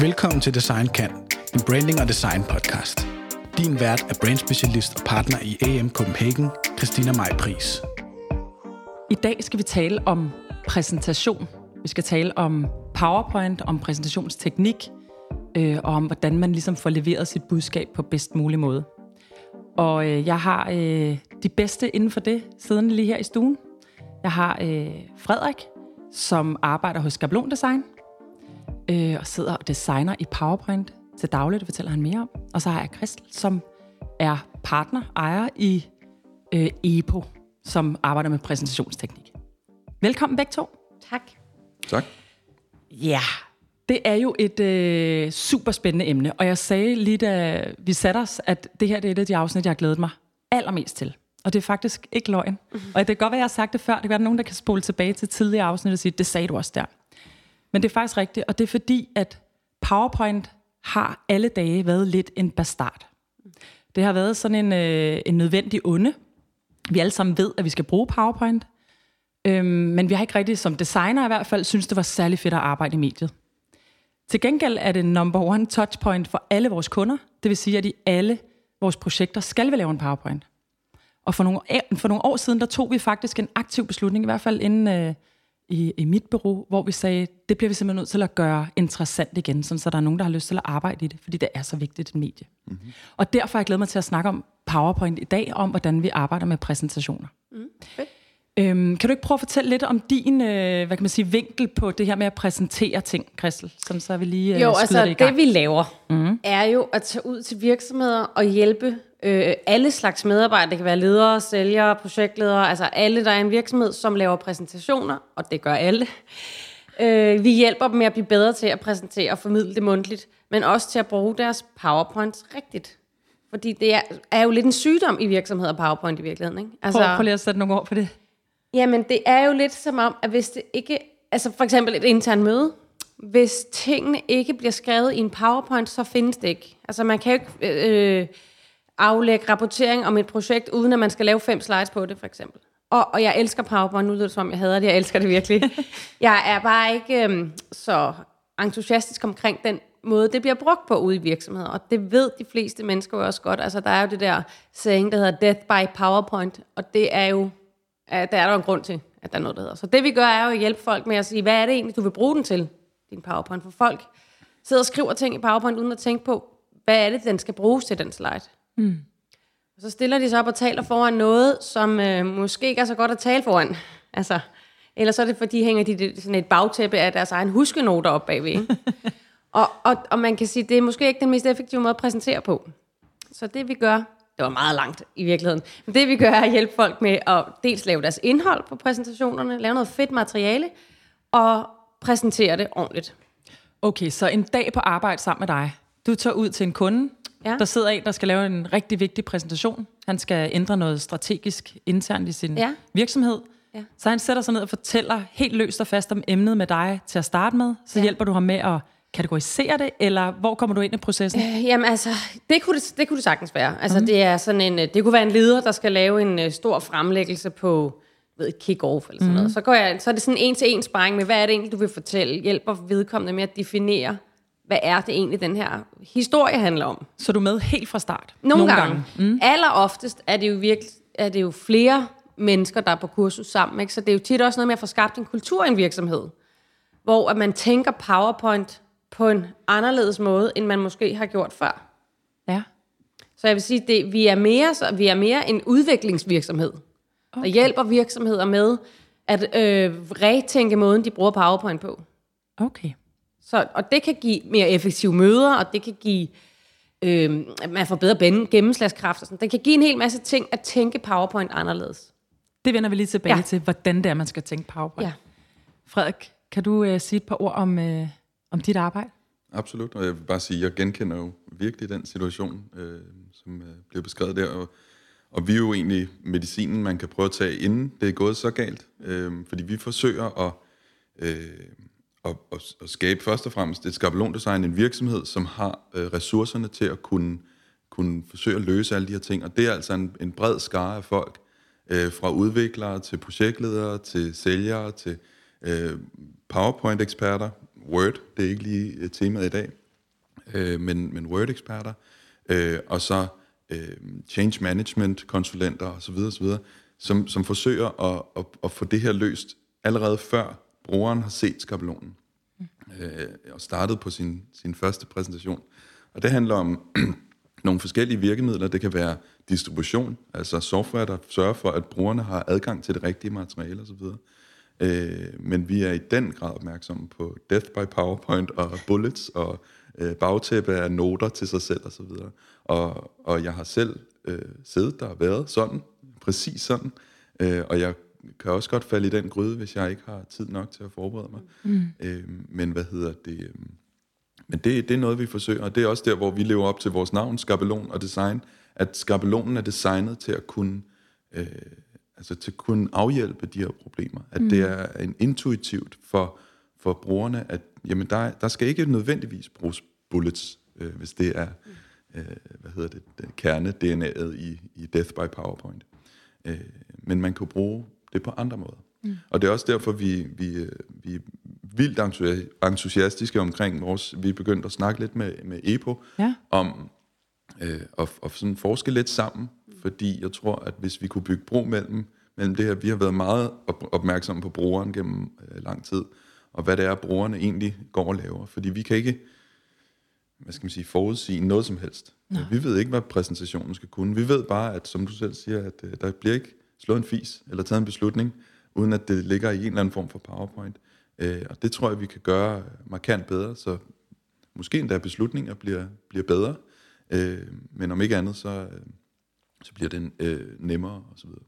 Velkommen til Design Kan, en branding og design podcast. Din vært er brandspecialist og partner i AM Copenhagen, Christina Maj Pris. I dag skal vi tale om præsentation. Vi skal tale om PowerPoint, om præsentationsteknik, øh, og om hvordan man ligesom får leveret sit budskab på bedst mulig måde. Og øh, jeg har øh, de bedste inden for det, siden lige her i stuen. Jeg har øh, Frederik, som arbejder hos Skablon Design, øh, og sidder og designer i PowerPoint til dagligt, det fortæller han mere om. Og så har jeg Christel, som er partner, ejer i øh, EPO, som arbejder med præsentationsteknik. Velkommen begge to. Tak. Tak. Ja, det er jo et øh, super spændende emne, og jeg sagde lige da vi satte os, at det her det er et af de afsnit, jeg har glædet mig allermest til. Og det er faktisk ikke løgn. Mm-hmm. Og det kan godt være, jeg har sagt det før. Det kan være, der nogen, der kan spole tilbage til tidligere afsnit og sige, det sagde du også der. Men det er faktisk rigtigt, og det er fordi, at PowerPoint har alle dage været lidt en bastard. Det har været sådan en, øh, en nødvendig onde. Vi alle sammen ved, at vi skal bruge PowerPoint. Øhm, men vi har ikke rigtig, som designer i hvert fald, synes det var særlig fedt at arbejde i mediet. Til gengæld er det number one touchpoint for alle vores kunder. Det vil sige, at i alle vores projekter skal vi lave en PowerPoint. Og for nogle, for nogle år siden, der tog vi faktisk en aktiv beslutning, i hvert fald inden øh, i, i mit bureau, hvor vi sagde, det bliver vi simpelthen nødt til at gøre interessant igen, sådan, så der er nogen, der har lyst til at arbejde i det, fordi det er så vigtigt et medie. Mm-hmm. Og derfor har jeg glædet mig til at snakke om PowerPoint i dag, om hvordan vi arbejder med præsentationer. Mm, okay. Øhm, kan du ikke prøve at fortælle lidt om din øh, hvad kan man sige, vinkel på det her med at præsentere ting, Christel? Sådan så vi lige øh, Jo, altså det, i gang. det vi laver, mm. er jo at tage ud til virksomheder og hjælpe øh, alle slags medarbejdere. Det kan være ledere, sælgere, projektledere, altså alle, der er en virksomhed, som laver præsentationer, og det gør alle. Øh, vi hjælper dem med at blive bedre til at præsentere og formidle det mundtligt, men også til at bruge deres PowerPoints rigtigt. Fordi det er, er jo lidt en sygdom i virksomheder, PowerPoint i virkeligheden. Ikke? Altså, prøv, prøv lige at sætte nogle ord på det. Jamen, det er jo lidt som om, at hvis det ikke... Altså for eksempel et internt møde. Hvis tingene ikke bliver skrevet i en PowerPoint, så findes det ikke. Altså man kan jo ikke øh, aflægge rapportering om et projekt, uden at man skal lave fem slides på det, for eksempel. Og, og jeg elsker PowerPoint, nu lyder det som om, jeg hader det, jeg elsker det virkelig. jeg er bare ikke øh, så entusiastisk omkring den måde, det bliver brugt på ude i virksomheder. Og det ved de fleste mennesker jo også godt. Altså der er jo det der saying, der hedder death by PowerPoint, og det er jo der er der en grund til, at der er noget, der hedder. Så det vi gør, er jo at hjælpe folk med at sige, hvad er det egentlig, du vil bruge den til, din PowerPoint? For folk sidder og skriver ting i PowerPoint, uden at tænke på, hvad er det, den skal bruges til, den slide. Mm. Og så stiller de sig op og taler foran noget, som øh, måske ikke er så godt at tale foran. Altså, eller så er det, fordi hænger de sådan et bagtæppe af deres egen huskenoter op bagved. Ikke? og, og, og man kan sige, det er måske ikke den mest effektive måde at præsentere på. Så det vi gør, det var meget langt i virkeligheden. Men det vi gør er at hjælpe folk med at dels lave deres indhold på præsentationerne, lave noget fedt materiale, og præsentere det ordentligt. Okay, så en dag på arbejde sammen med dig. Du tager ud til en kunde, ja. der sidder en, der skal lave en rigtig vigtig præsentation. Han skal ændre noget strategisk internt i sin ja. virksomhed. Ja. Så han sætter sig ned og fortæller helt løst og fast om emnet med dig til at starte med. Så ja. hjælper du ham med at kategorisere det, eller hvor kommer du ind i processen? Øh, jamen altså, det kunne det, det kunne det sagtens være. Altså, mm. det, er sådan en, det kunne være en leder, der skal lave en uh, stor fremlæggelse på ved, et kick-off eller sådan mm. noget. Så, går jeg, så er det sådan en til en sparring med, hvad er det egentlig, du vil fortælle? Hjælper vedkommende med at definere, hvad er det egentlig, den her historie handler om. Så du er med helt fra start? Nogle, Nogle gange. gange. Mm. Aller oftest er det jo virkelig er det jo flere mennesker, der er på kursus sammen. Ikke? Så det er jo tit også noget med at få skabt en kultur i en virksomhed, hvor at man tænker PowerPoint på en anderledes måde, end man måske har gjort før. Ja. Så jeg vil sige, det, vi, er mere, så, vi er mere en udviklingsvirksomhed, okay. der hjælper virksomheder med at øh, retænke måden, de bruger PowerPoint på. Okay. Så, og det kan give mere effektive møder, og det kan give, øh, at man får bedre gennemslagskraft. Og sådan. Det kan give en hel masse ting at tænke PowerPoint anderledes. Det vender vi lige tilbage ja. til, hvordan det er, man skal tænke PowerPoint. Ja. Frederik, kan du øh, sige et par ord om, øh, om dit arbejde? Absolut, og jeg vil bare sige, at jeg genkender jo virkelig den situation, øh, som øh, bliver beskrevet der, og, og vi er jo egentlig medicinen, man kan prøve at tage, inden det er gået så galt, øh, fordi vi forsøger at, øh, at, at, at skabe først og fremmest et skabelondesign, en virksomhed, som har øh, ressourcerne til at kunne, kunne forsøge at løse alle de her ting, og det er altså en, en bred skare af folk, øh, fra udviklere til projektledere, til sælgere, til øh, PowerPoint-eksperter, Word, det er ikke lige øh, temaet i dag. øh, men, men Word-eksperter, øh, og så øh, change management konsulenter osv., osv., som, som forsøger at, at, at få det her løst allerede før brugeren har set skabelonen øh, og startet på sin, sin første præsentation. Og det handler om nogle forskellige virkemidler. Det kan være distribution, altså software, der sørger for, at brugerne har adgang til det rigtige materiale osv. Øh, men vi er i den grad opmærksomme på Death by PowerPoint og bullets og øh, bagtæppe af noter til sig selv osv. Og, og jeg har selv øh, siddet der og været sådan, præcis sådan, øh, og jeg kan også godt falde i den gryde, hvis jeg ikke har tid nok til at forberede mig. Mm. Øh, men hvad hedder det? Øh, men det, det er noget, vi forsøger, og det er også der, hvor vi lever op til vores navn, skabelon og design, at skabelonen er designet til at kunne, øh, altså til at kunne afhjælpe de her problemer. At mm. det er en intuitivt for, for brugerne, at jamen der, der skal ikke nødvendigvis bruges bullets, øh, hvis det er, øh, hvad hedder det, det kerne-DNA'et i, i Death by PowerPoint. Øh, men man kan bruge det på andre måder. Mm. Og det er også derfor, vi, vi, øh, vi er vildt entusiastiske omkring vores... Vi er begyndt at snakke lidt med, med EPO ja. om øh, at, at sådan forske lidt sammen, fordi jeg tror, at hvis vi kunne bygge bro mellem, mellem det her... Vi har været meget op, opmærksomme på brugeren gennem øh, lang tid, og hvad det er, brugerne egentlig går og laver. Fordi vi kan ikke hvad skal man sige, forudsige noget som helst. Nej. Vi ved ikke, hvad præsentationen skal kunne. Vi ved bare, at som du selv siger, at øh, der bliver ikke slået en fis eller taget en beslutning, uden at det ligger i en eller anden form for PowerPoint. Øh, og det tror jeg, vi kan gøre markant bedre, så måske endda beslutninger bliver, bliver bedre, øh, men om ikke andet, så, øh, så bliver det øh, nemmere og så videre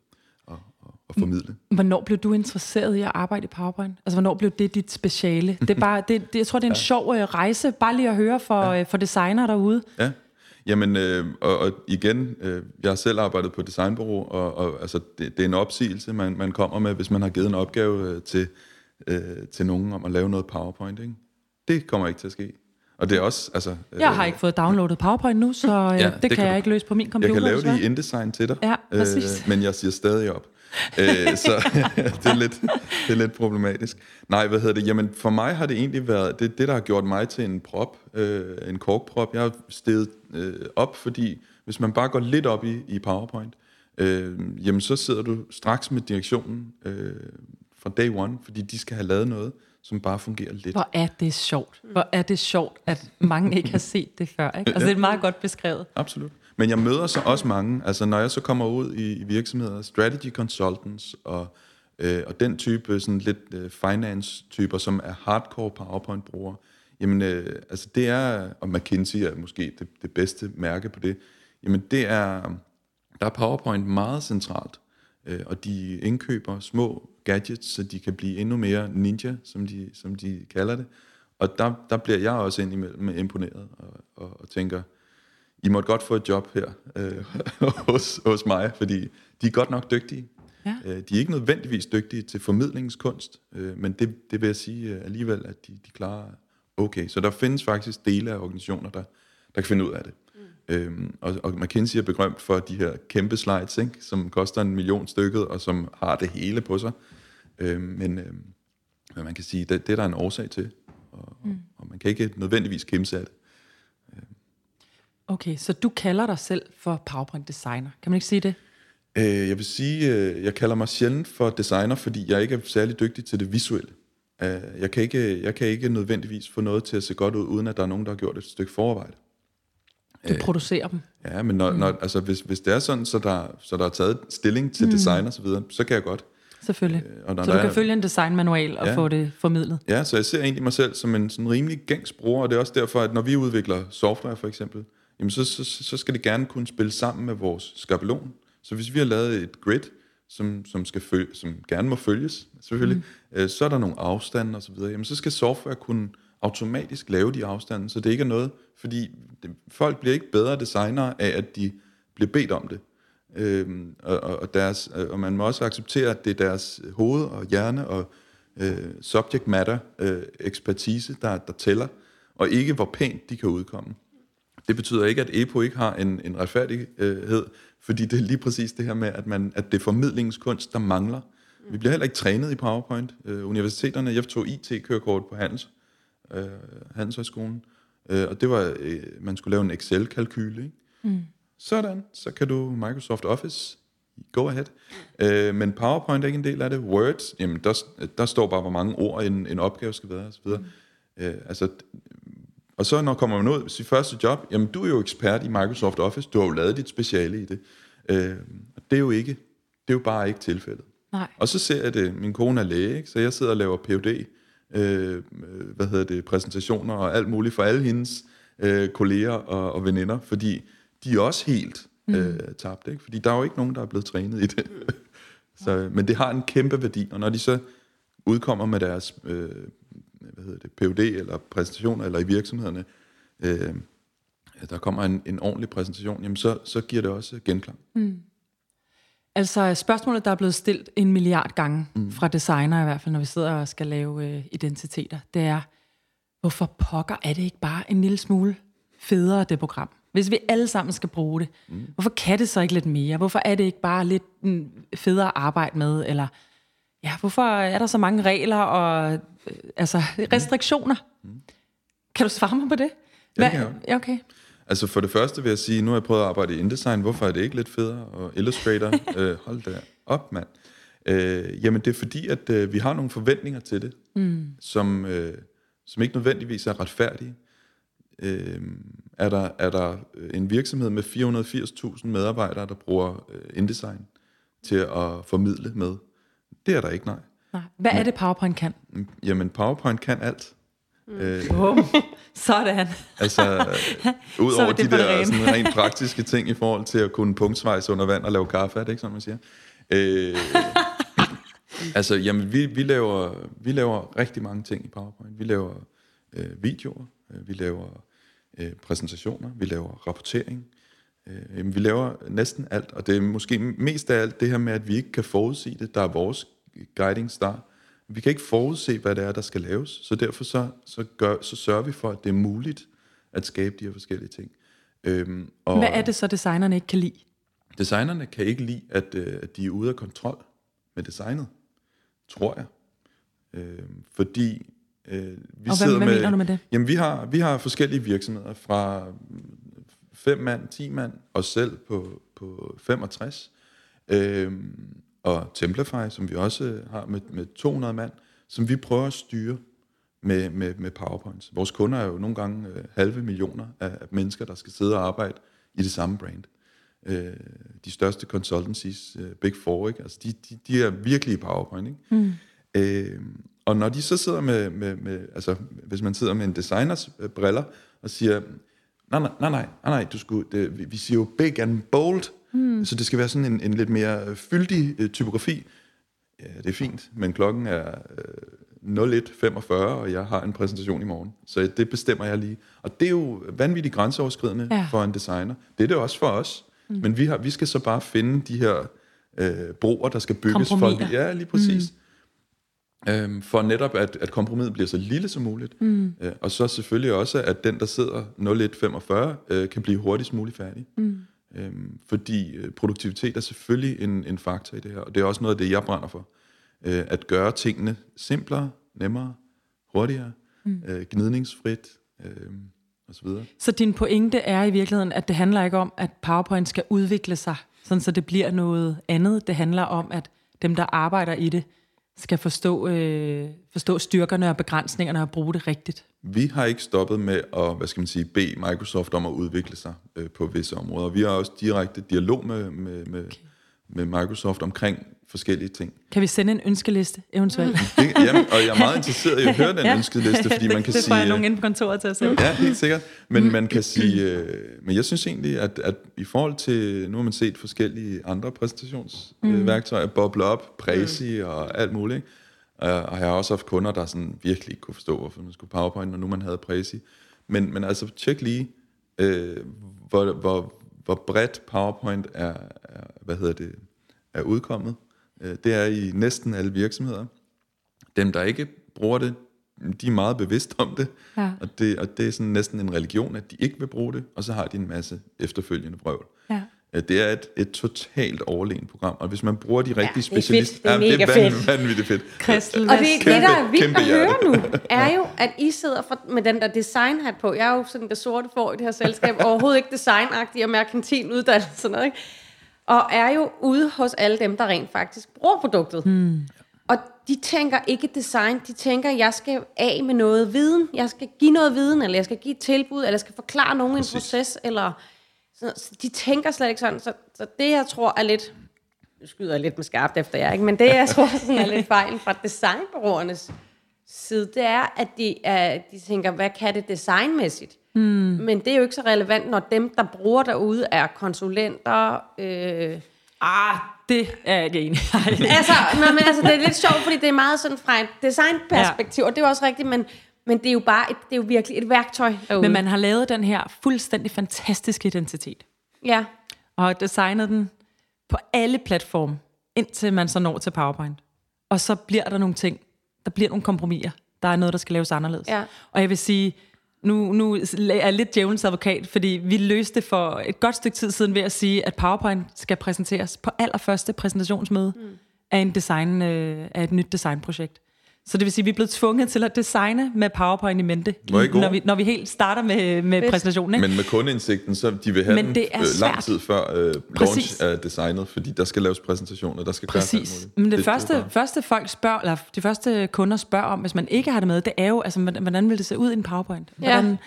at, at, at formidle. Hvornår blev du interesseret i at arbejde i PowerPoint? Altså, hvornår blev det dit speciale? Det er bare, det, det, jeg tror, det er en ja. sjov øh, rejse, bare lige at høre for, ja. øh, for designer derude. Ja, Jamen, øh, og, og igen, øh, jeg har selv arbejdet på designbureau, og, og altså, det, det er en opsigelse, man, man kommer med, hvis man har givet en opgave øh, til, øh, til nogen om at lave noget PowerPoint. Ikke? Det kommer ikke til at ske. Og det er også, altså... Øh, jeg har ikke fået downloadet PowerPoint nu, så øh, ja, det, det kan, kan jeg ikke løse på min computer. Jeg kan lave det i InDesign til dig, ja, præcis. øh, men jeg siger stadig op. øh, så det, er lidt, det er lidt problematisk. Nej, hvad hedder det? Jamen, for mig har det egentlig været det, det der har gjort mig til en prop, øh, en korkprop. Jeg har steget øh, op, fordi hvis man bare går lidt op i, i PowerPoint, øh, jamen så sidder du straks med direktionen øh, fra day one, fordi de skal have lavet noget, som bare fungerer lidt. Hvor er det sjovt. Hvor er det sjovt, at mange ikke har set det før. Ikke? Altså, det er meget godt beskrevet. Absolut. Men jeg møder så også mange, altså når jeg så kommer ud i, i virksomheder, strategy consultants og, øh, og den type sådan lidt øh, finance-typer, som er hardcore PowerPoint-brugere, jamen øh, altså det er, og McKinsey er måske det, det bedste mærke på det, jamen det er, der er PowerPoint meget centralt, øh, og de indkøber små gadgets, så de kan blive endnu mere ninja, som de, som de kalder det. Og der, der bliver jeg også indimellem imponeret og, og, og tænker, I måtte godt få et job her øh, hos, hos mig, fordi de er godt nok dygtige. Ja. Øh, de er ikke nødvendigvis dygtige til formidlingskunst, øh, men det, det vil jeg sige øh, alligevel, at de, de klarer okay. Så der findes faktisk dele af organisationer, der, der kan finde ud af det. Mm. Øhm, og, og McKinsey er berømt for de her kæmpe slides, ikke? som koster en million stykket, og som har det hele på sig. Øhm, men øhm, man kan sige, det, det er der en årsag til, og, mm. og man kan ikke nødvendigvis kæmpe af det. Okay, så du kalder dig selv for PowerPoint designer. Kan man ikke sige det? Øh, jeg vil sige, øh, jeg kalder mig sjældent for designer, fordi jeg ikke er særlig dygtig til det visuelle. Øh, jeg, kan ikke, jeg kan ikke nødvendigvis få noget til at se godt ud, uden at der er nogen, der har gjort et stykke forarbejde. Du øh, producerer dem. Ja, men når, mm. når, altså, hvis, hvis det er sådan, så der, så der er taget stilling til mm. design og så videre, så kan jeg godt. Selvfølgelig. Øh, og når så du kan er, følge en designmanual og ja, få det formidlet. Ja, så jeg ser egentlig mig selv som en sådan rimelig gængs bruger, og det er også derfor, at når vi udvikler software for eksempel, jamen så, så, så skal det gerne kunne spille sammen med vores skabelon. Så hvis vi har lavet et grid, som, som, skal følge, som gerne må følges, selvfølgelig, mm. øh, så er der nogle afstande osv., jamen så skal software kunne automatisk lave de afstande, så det ikke er noget, fordi det, folk bliver ikke bedre designere af, at de bliver bedt om det. Øhm, og, og, deres, og man må også acceptere, at det er deres hoved og hjerne og øh, subject matter øh, ekspertise, der, der tæller, og ikke hvor pænt de kan udkomme. Det betyder ikke, at EPO ikke har en, en retfærdighed, fordi det er lige præcis det her med, at, man, at det er formidlingskunst, der mangler. Vi bliver heller ikke trænet i PowerPoint. Øh, universiteterne, jeg tog IT-kørekort på Handels, øh, Handelshøjskolen, øh, og det var, øh, man skulle lave en Excel-kalkyl, ikke? Mm. Sådan, så kan du Microsoft Office, go ahead. Øh, men PowerPoint er ikke en del af det. Word, jamen der, der står bare, hvor mange ord en, en opgave skal være, osv. Mm. Øh, altså, og så når kommer man ud sit første job, jamen du er jo ekspert i Microsoft Office, du har jo lavet dit speciale i det. Øh, det er jo ikke, det er jo bare ikke tilfældet. Nej. Og så ser jeg det, min kone er læge, ikke? så jeg sidder og laver PhD, øh, hvad hedder det, præsentationer og alt muligt for alle hendes øh, kolleger og, og veninder, fordi de er også helt øh, tabt, ikke? fordi der er jo ikke nogen, der er blevet trænet i det. så, men det har en kæmpe værdi, og når de så udkommer med deres øh, hvad hedder det, PhD eller præsentationer, eller i virksomhederne, øh, der kommer en, en ordentlig præsentation, jamen så, så giver det også genklang. Altså spørgsmålet, der er blevet stillet en milliard gange, mm. fra designer i hvert fald, når vi sidder og skal lave øh, identiteter, det er, hvorfor pokker er det ikke bare en lille smule federe, det program? Hvis vi alle sammen skal bruge det, mm. hvorfor kan det så ikke lidt mere? Hvorfor er det ikke bare lidt mm, federe at arbejde med? Eller ja, hvorfor er der så mange regler og øh, altså restriktioner? Mm. Kan du svare mig på det? Ja, kan jeg. Ja, okay. Altså for det første vil jeg sige, nu har jeg prøvet at arbejde i InDesign, hvorfor er det ikke lidt federe? Og Illustrator, øh, hold da op, mand. Øh, jamen det er fordi, at øh, vi har nogle forventninger til det, mm. som, øh, som ikke nødvendigvis er retfærdige. Øh, er, der, er der en virksomhed med 480.000 medarbejdere, der bruger øh, InDesign til at formidle med? Det er der ikke, nej. Nej. Hvad er det, PowerPoint kan? Jamen PowerPoint kan alt. Øh, Bum. Sådan. Altså, Så udover er det de der sådan, rent praktiske ting i forhold til at kunne punktsvejse under vand og lave kaffe, er det ikke sådan, man siger? Øh, altså, jamen, vi, vi, laver, vi laver rigtig mange ting i PowerPoint. Vi laver øh, videoer, øh, vi laver øh, præsentationer, vi laver rapportering. Øh, jamen, vi laver næsten alt, og det er måske mest af alt det her med, at vi ikke kan forudsige det. Der er vores guiding star. Vi kan ikke forudse, hvad det er, der skal laves, så derfor så, så, gør, så sørger vi for, at det er muligt at skabe de her forskellige ting. Øhm, og Hvad er det så, designerne ikke kan lide? Designerne kan ikke lide, at, øh, at de er ude af kontrol med designet, tror jeg. Øhm, fordi øh, vi Og hvad- sidder hvad med... mener du med det? Jamen, vi har, vi har forskellige virksomheder fra 5 mand, 10 mand, os selv på, på 65. Øhm, og Templify, som vi også har med, med 200 mand, som vi prøver at styre med, med, med PowerPoints. Vores kunder er jo nogle gange øh, halve millioner af, af mennesker, der skal sidde og arbejde i det samme brand. Øh, de største consultancies, øh, Big Four, ikke? Altså, de, de, de er virkelig i PowerPoint. Ikke? Mm. Øh, og når de så sidder med, med, med, altså hvis man sidder med en designers øh, briller og siger, nej, nej, nej, nej, nej, du skulle, det, vi, vi siger jo big and bold, mm. så det skal være sådan en, en lidt mere øh, fyldig øh, typografi. Ja, det er fint, men klokken er øh, 01.45, og jeg har en præsentation i morgen. Så det bestemmer jeg lige. Og det er jo vanvittigt grænseoverskridende Ja. for en designer. Det er det også for os. Mm. Men vi, har, vi skal så bare finde de her øh, broer, der skal bygges. For, ja, lige præcis. Mm. Øhm, for netop, at, at kompromiset bliver så lille som muligt. Mm. Øh, og så selvfølgelig også, at den, der sidder 01.45, øh, kan blive hurtigst muligt færdig. Mm. Øhm, fordi øh, produktivitet er selvfølgelig en, en faktor i det her, og det er også noget af det, jeg brænder for. Øh, at gøre tingene simplere, nemmere, hurtigere, mm. øh, gnidningsfrit øh, osv. Så din pointe er i virkeligheden, at det handler ikke om, at PowerPoint skal udvikle sig, sådan så det bliver noget andet. Det handler om, at dem, der arbejder i det, skal forstå, øh, forstå styrkerne og begrænsningerne og bruge det rigtigt. Vi har ikke stoppet med at, hvad skal man sige, bede Microsoft om at udvikle sig øh, på visse områder. Vi har også direkte dialog med, med, med, okay. Med Microsoft omkring forskellige ting. Kan vi sende en ønskeliste eventuelt? Det, jamen, og jeg er meget interesseret i at høre den ja. ønskeliste, fordi man kan det, det får sige... jeg nogen inde på kontoret til at se. Ja, helt sikkert. Men man kan sige, øh, men jeg synes egentlig, at, at i forhold til, nu har man set forskellige andre præsentationsværktøjer, mm. boble op, Prezi mm. og alt muligt, ikke? Uh, og jeg har også haft kunder, der sådan virkelig ikke kunne forstå, hvorfor man skulle PowerPoint, når nu man havde Prezi. Men, men altså, tjek lige, øh, hvor, hvor, hvor bredt PowerPoint er, er, hvad hedder det, er udkommet. Øh, det er i næsten alle virksomheder. Dem, der ikke bruger det, de er meget bevidste om det, Ja. og, det og det er sådan næsten en religion, at de ikke vil bruge det, og så har de en masse efterfølgende vrøvl. Ja. Øh, Det er et, et totalt overlegen program, og hvis man bruger de rigtige det er fedt. specialister... Det er Jamen, mega det er fedt. vanv- vanvittigt fedt. Kristel, Og det, Kæmpe- det, der er vildt at høre nu, er jo, at I sidder for, med den der designhat på. Jeg er jo sådan det sorte for i det her selskab, overhovedet ikke designagtig og merkantil uddannelse og sådan noget, ikke? Og er jo ude hos alle dem, der rent faktisk bruger produktet. Hmm. Og de tænker ikke design, de tænker, jeg skal af med noget viden, jeg skal give noget viden, eller jeg skal give et tilbud, eller jeg skal forklare nogen en proces, eller så, de tænker slet ikke sådan. Så, så det, jeg tror er lidt, nu skyder jeg lidt med skarpt efter jer, ikke? men det, jeg tror sådan er lidt fejlen fra designbureauernes side, det er, at de, er, de tænker, hvad kan det designmæssigt? Mm. Men det er jo ikke så relevant, når dem, der bruger derude, er konsulenter. Øh. Ah, det er jeg ikke enig. Altså, men, men, altså, det er lidt sjovt, fordi det er meget sådan fra et designperspektiv, ja. og det er også rigtigt, men, men det er jo bare et, det er jo virkelig et værktøj derude. Men man har lavet den her fuldstændig fantastiske identitet. Ja, og har designet den på alle platforme, indtil man så når til PowerPoint. Og så bliver der nogle ting, der bliver nogle kompromiser. Der er noget, der skal laves anderledes. Ja. Og jeg vil sige, nu, nu er jeg lidt djævelens advokat, fordi vi løste det for et godt stykke tid siden ved at sige, at PowerPoint skal præsenteres på allerførste præsentationsmøde mm. af, en design, øh, af et nyt designprojekt. Så det vil sige, at vi er blevet tvunget til at designe med PowerPoint i mente, når vi, når vi helt starter med, med præsentationen. Ikke? Men med kundeindsigten, så de vil have Men den det er øh, lang tid før øh, Præcis. launch er designet, fordi der skal laves præsentationer, der skal Præcis. Men det, det, første, første folk spørger, eller de første kunder spørger om, hvis man ikke har det med, det er jo, altså, hvordan hvordan vil det se ud i en PowerPoint? Hvordan,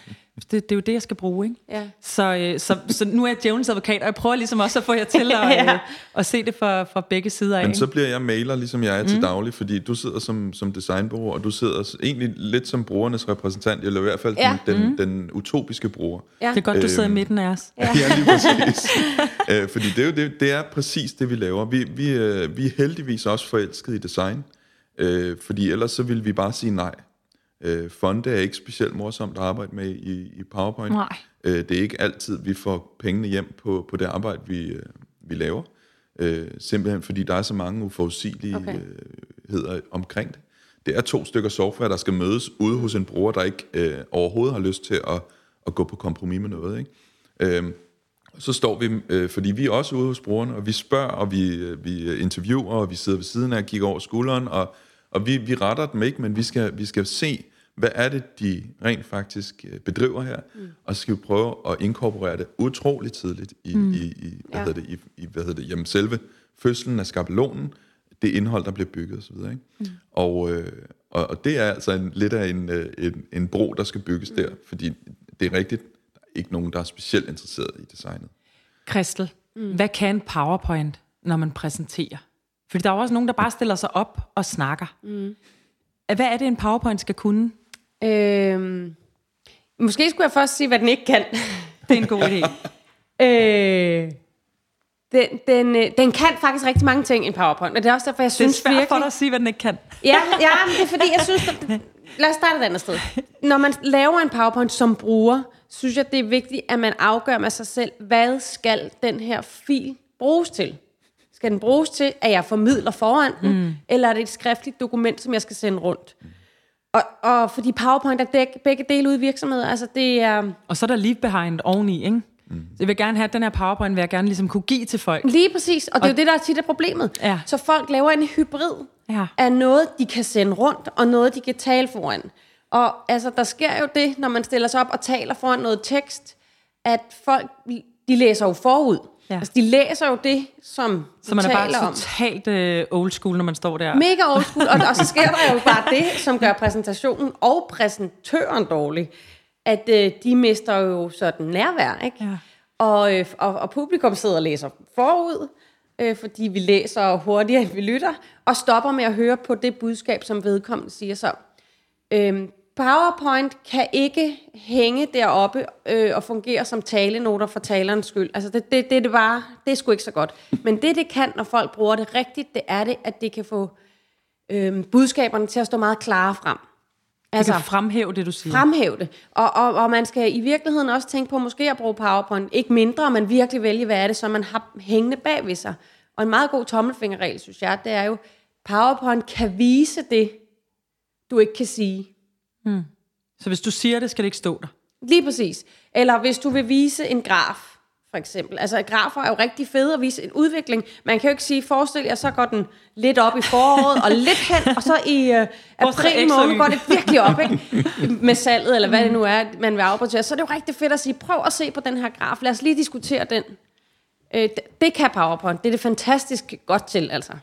det, det er jo det, jeg skal bruge, ikke? Ja. Så, øh, så, så nu er jeg djævelens advokat, og jeg prøver ligesom også at få jer til at, Ja. øh, at se det fra, fra begge sider af. Men så bliver jeg mailer, ligesom jeg er til daglig, fordi du sidder som, som designbureau, og du sidder egentlig lidt som brugernes repræsentant, eller i hvert fald Ja. den, den, den utopiske bruger. ja. Det er godt, du sidder i Øhm, midten af os. Ja, ja lige præcis. øh, fordi det er, jo det, det er præcis det, vi laver. Vi, vi, øh, vi er heldigvis også forelsket i design, øh, fordi ellers så ville vi bare sige nej. Øh, fonde er ikke specielt morsomt at arbejde med i, i PowerPoint. Nej. Øh, det er ikke altid, vi får pengene hjem på, på det arbejde, vi, øh, vi laver. Øh, simpelthen fordi der er så mange uforudsigeligheder Okay. okay. omkring det. Det er to stykker software, der skal mødes ude hos en bruger, der ikke øh, overhovedet har lyst til at, at gå på kompromis med noget. Ikke? Og så står vi, øh, fordi vi er også ude hos brugerne, og vi spørger, og vi, øh, vi interviewer, og vi sidder ved siden af og kigger over skulderen, og, og vi, vi retter dem ikke, men vi skal, vi skal se, hvad er det, de rent faktisk øh, bedriver her, mm. og så skal vi prøve at inkorporere det utroligt tidligt i, mm. i, i, hvad Ja. hedder det, i, i hvad hedder det, jamen selve fødslen af skabelonen, det indhold, der bliver bygget osv. Ikke? Mm. Og, øh, og, og det er altså en, lidt af en, øh, en, en bro, der skal bygges mm. der, fordi det er rigtigt, der er ikke nogen, der er specielt interesseret i designet. Kristel, mm. hvad kan en PowerPoint, når man præsenterer? Fordi der er jo også nogen, der bare stiller sig op og snakker. Mm. Hvad er det, en PowerPoint skal kunne? Øhm, måske skulle jeg først sige, hvad den ikke kan. Det er en god idé. øh, den, den, øh, den kan faktisk rigtig mange ting, en PowerPoint. Og det er også derfor, jeg Det er synes svært virkelig... for dig at sige, hvad den ikke kan. Ja, ja, men det er fordi, jeg synes... At, lad os starte et andet sted. Når man laver en PowerPoint som bruger, synes jeg, det er vigtigt, at man afgør med sig selv, hvad skal den her fil bruges til? Skal den bruges til, at jeg formidler foran den, mm. eller er det et skriftligt dokument, som jeg skal sende rundt? Og, og fordi PowerPoint er dæk, begge dele ude i virksomheder, altså det er... Og så er der leave behind oveni, ikke? Mm. Så jeg vil gerne have, at den her PowerPoint vil jeg gerne ligesom kunne give til folk. Lige præcis, og det er jo det, der er tit er problemet. Ja. Så folk laver en hybrid Ja. af noget, de kan sende rundt, og noget, de kan tale foran. Og altså, der sker jo det, når man stiller sig op og taler foran noget tekst, at folk, de læser jo forud. Ja. Altså, de læser jo det, som Så man er bare om. totalt øh, old school, når man står der. Mega old school, og, og så sker der jo bare det, som gør præsentationen og præsentøren dårlig, at øh, de mister jo sådan nærvær, ikke? Ja. Og, øh, og, og publikum sidder og læser forud, øh, fordi vi læser hurtigere, end vi lytter, og stopper med at høre på det budskab, som vedkommende siger så. Øhm, PowerPoint kan ikke hænge deroppe øh, og fungere som talenoter for talerens skyld. Altså det, det, det, det bare, det er sgu ikke så godt. Men det, det kan, når folk bruger det rigtigt, det er det, at det kan få øh, budskaberne til at stå meget klare frem. Altså, kan fremhæve det, du siger. Fremhæve det. Og, og, og man skal i virkeligheden også tænke på måske at bruge PowerPoint. Ikke mindre, men virkelig vælge, hvad er det, som man har hængende bag ved sig. Og en meget god tommelfingerregel, synes jeg, det er jo, PowerPoint kan vise det, du ikke kan sige. Så hvis du siger det, skal det ikke stå der. Lige præcis. Eller hvis du vil vise en graf, for eksempel. Altså, grafer er jo rigtig fede at vise en udvikling. Man kan jo ikke sige, forestil jer, så går den lidt op i foråret, og lidt hen, og så i øh, april måned går det virkelig op, ikke? Med salget, eller hvad det nu er, man vil afbryte. Så er det jo rigtig fedt at sige, prøv at se på den her graf. Lad os lige diskutere den. Øh, det- kan PowerPoint. Det er det fantastisk godt til, altså.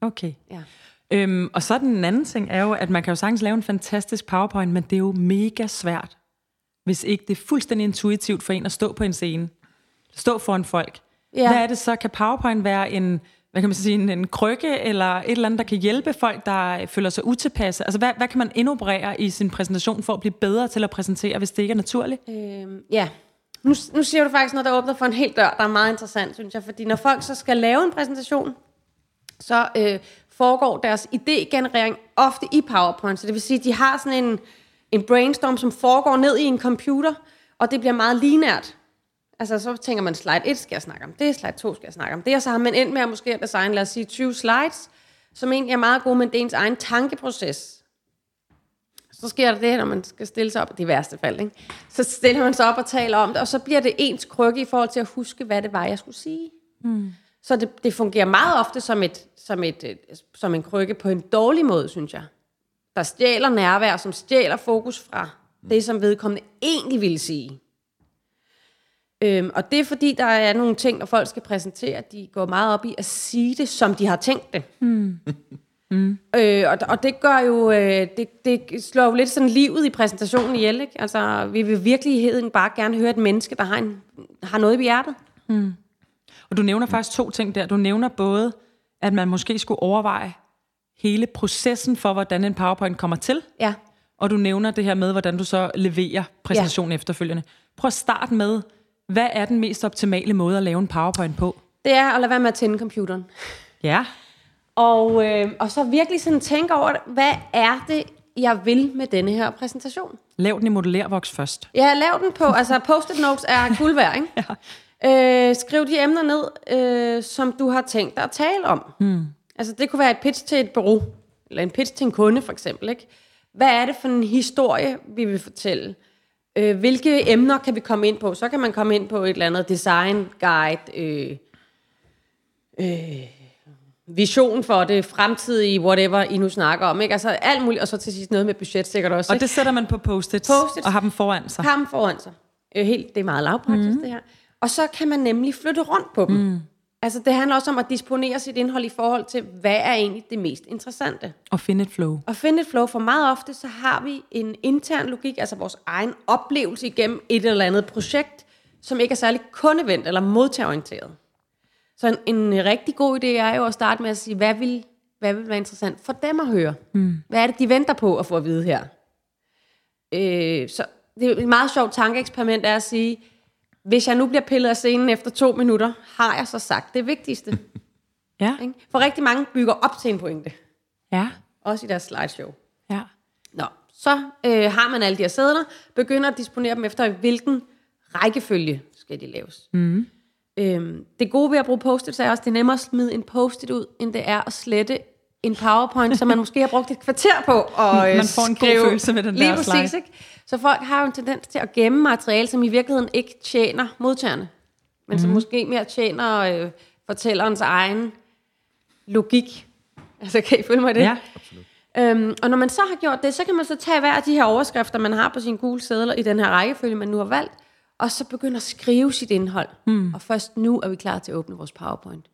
Okay. Ja. Øhm, og så den anden ting er jo, at man kan jo sagtens lave en fantastisk PowerPoint, men det er jo mega svært, hvis ikke det er fuldstændig intuitivt for en at stå på en scene. Stå foran folk. Ja. Hvad er det så? Kan PowerPoint være en, hvad kan man sige, en, en krykke, eller et eller andet, der kan hjælpe folk, der føler sig utilpasse? Altså, hvad, hvad kan man indoperere i sin præsentation for at blive bedre til at præsentere, hvis det ikke er naturligt? Øhm, ja. Nu, nu siger du faktisk noget, der åbner for en helt dør, der er meget interessant, synes jeg. Fordi når folk så skal lave en præsentation, så øh, foregår deres idégenerering ofte i PowerPoint. Så det vil sige, at de har sådan en, en brainstorm, som foregår ned i en computer, og det bliver meget linært. Altså, så tænker man, slide 1 skal jeg snakke om det, slide 2 skal jeg snakke om det, og så har man endt med at måske at designe, lad os sige, 20 slides, som egentlig er meget gode, men det er ens egen tankeproces. Så sker der det, når man skal stille sig op, det er værste fald, ikke? så stiller man sig op og taler om det, og så bliver det ens krykke i forhold til at huske, hvad det var, jeg skulle sige. Mm. Så det, det fungerer meget ofte som, et, som, et, øh, som en krykke på en dårlig måde, synes jeg. Der stjæler nærvær, som stjæler fokus fra det, som vedkommende egentlig ville sige. Øhm, og det er fordi, der er nogle ting, når folk skal præsentere, de går meget op i at sige det, som de har tænkt det. Mm. Mm. Øh, og, og det gør jo, øh, det, det slår jo lidt sådan livet i præsentationen ihjel, ikke? Altså, vi vil virkelig virkeligheden bare gerne høre et menneske, der har, en, har noget i hjertet. Og du nævner faktisk to ting der. Du nævner både, at man måske skulle overveje hele processen for, hvordan en PowerPoint kommer til, Ja. og du nævner det her med, hvordan du så leverer præsentationen ja. efterfølgende. Prøv at starte med, hvad er den mest optimale måde at lave en PowerPoint på? Det er at lade være med at tænde computeren. Ja. Og, øh, og så virkelig sådan tænke over, hvad er det, jeg vil med denne her præsentation? Lav den i modellervoks først. Ja, lav den på, altså post-it notes er guld værd, ikke? ja. Øh, skriv de emner ned, øh, som du har tænkt dig at tale om. Hmm. Altså det kunne være et pitch til et bureau, eller en pitch til en kunde for eksempel, ikke? Hvad er det for en historie, vi vil fortælle? Øh, hvilke emner kan vi komme ind på? Så kan man komme ind på et eller andet design guide, øh, øh, vision for det, fremtidige, whatever I nu snakker om. Ikke? Altså alt muligt, og så til sidst noget med budget sikkert også. Og ikke? det sætter man på post-its, Post-its. og har dem foran sig. Har dem foran sig. Øh, helt, det er meget lavpraktisk, mm. det her. Og så kan man nemlig flytte rundt på dem. Mm. Altså, det handler også om at disponere sit indhold i forhold til, hvad er egentlig det mest interessante. Og finde et flow. Og finde et flow, for meget ofte, så har vi en intern logik, altså vores egen oplevelse igennem et eller andet projekt, som ikke er særlig kundevendt eller modtagerorienteret. Så en, en rigtig god idé er jo at starte med at sige, hvad vil, hvad vil være interessant for dem at høre? Mm. Hvad er det, de venter på at få at vide her? Øh, så det er et meget sjovt tankeeksperiment er at sige, hvis jeg nu bliver pillet af scenen efter to minutter, har jeg så sagt det vigtigste. Ja. ikke? For rigtig mange bygger op til en pointe, Ja. også i deres slideshow. Ja. Nå, så øh, har man alle de her sædler, begynder at disponere dem efter, hvilken rækkefølge skal de laves. Mm. Øhm, det gode ved at bruge post-its er også, det er nemmere at smide en post-it ud, end det er at slette en powerpoint, som man måske har brugt et kvarter på. Og, øh, Man får en god skrive. følelse med den Lige der præcis, slide. ikke? Så folk har jo en tendens til at gemme materiale, som i virkeligheden ikke tjener modtagerne, men som måske mere tjener øh, fortællerens egen logik. Altså, kan I følge mig det? Ja. Øhm, og når man så har gjort det, så kan man så tage hver af de her overskrifter, man har på sine gule sædler i den her rækkefølge, man nu har valgt, og så begynde at skrive sit indhold. Mm. Og først nu er vi klar til at åbne vores PowerPoint.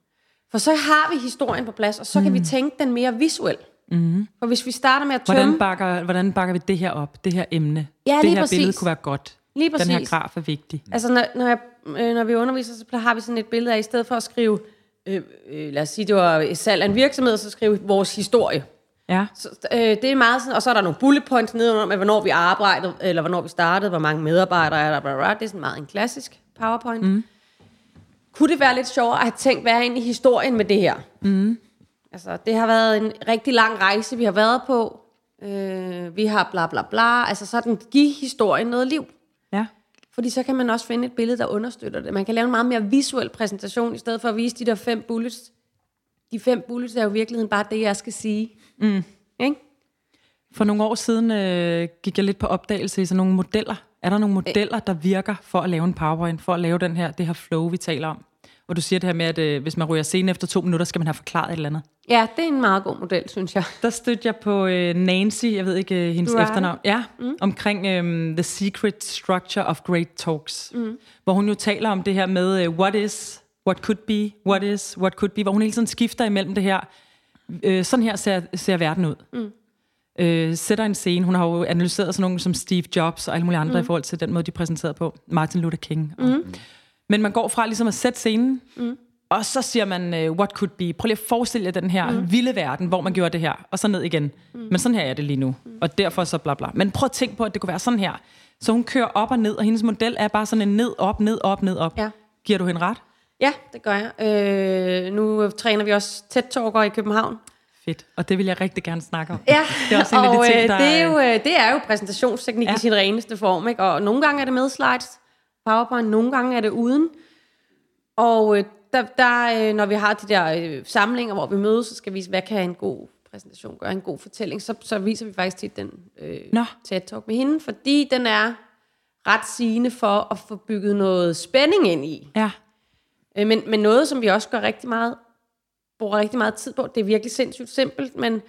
For så har vi historien på plads, og så kan vi tænke den mere visuel. Mm. For hvis vi starter med at tømme... Hvordan bakker, hvordan bakker vi det her op, det her emne? Ja, det her præcis. billede kunne være godt. Lige Den her præcis. graf er vigtig. Altså, når, når, jeg, øh, når vi underviser, så har vi sådan et billede af, i stedet for at skrive, øh, øh, lad os sige, det var salg af en virksomhed, så skrive vores historie. Ja. Så, øh, det er meget sådan, og så er der nogle bullet points nedenunder, med hvornår vi arbejdede, eller hvornår vi startede, hvor mange medarbejdere er der, bla, bla, bla. det er sådan meget en klassisk PowerPoint. Mm. Kunne det være lidt sjovere at have tænkt, hvad er egentlig historien med det her? Mm. Altså, det har været en rigtig lang rejse, vi har været på. Øh, vi har bla bla bla. Altså sådan, give historien noget liv. Ja. Fordi så kan man også finde et billede, der understøtter det. Man kan lave en meget mere visuel præsentation, i stedet for at vise de der fem bullets. De fem bullets er jo i virkeligheden bare det, jeg skal sige. Mm. Ikke? For nogle år siden øh, gik jeg lidt på opdagelse i sådan nogle modeller Er der nogle modeller, der virker for at lave en PowerPoint, for at lave den her, det her flow, vi taler om? Og du siger det her med, at øh, hvis man ryger scenen efter to minutter, skal man have forklaret et eller andet. Ja, det er en meget god model, synes jeg. Der stødte jeg på øh, Nancy, jeg ved ikke øh, hendes Right. efternavn, ja, mm. omkring øh, The Secret Structure of Great Talks, mm. hvor hun jo taler om det her med, øh, what is, what could be, what is, what could be, hvor hun hele tiden skifter imellem det her, øh, sådan her ser, ser verden ud. Mm. Øh, sætter en scene, hun har jo analyseret sådan nogle som Steve Jobs og alle mulige andre mm. i forhold til den måde, de præsenterede på, Martin Luther King. Og, mm. Men man går fra ligesom at sætte scenen, mm. og så siger man, uh, what could be. Prøv lige at forestille jer den her mm. vilde verden, hvor man gjorde det her, og så ned igen. Mm. Men sådan her er det lige nu, mm. og derfor så bla bla. Men prøv at tænke på, at det kunne være sådan her. Så hun kører op og ned, og hendes model er bare sådan en ned, op, ned, op, ned, op. Ja. Giver du hende ret? Ja, det gør jeg. Øh, nu træner vi også tæt talker i København. Fedt. Og det vil jeg rigtig gerne snakke om. Ja, Det er også en af de og ting, øh, der det, er jo, øh, det er jo præsentationsteknik ja. I sin reneste form. Ikke? Og nogle gange er det med slides, PowerPoint, nogle gange er det uden. Og øh, der, der, når vi har de der samlinger, hvor vi mødes, så skal vi vise, hvad kan en god præsentation gøre, en god fortælling, så, så viser vi faktisk tit den øh, Nå. TED-talk med hende, fordi den er ret sigende for at få bygget noget spænding ind i. Ja. Men, men noget, som vi også gør rigtig meget, bruger rigtig meget tid på, det er virkelig sindssygt simpelt, men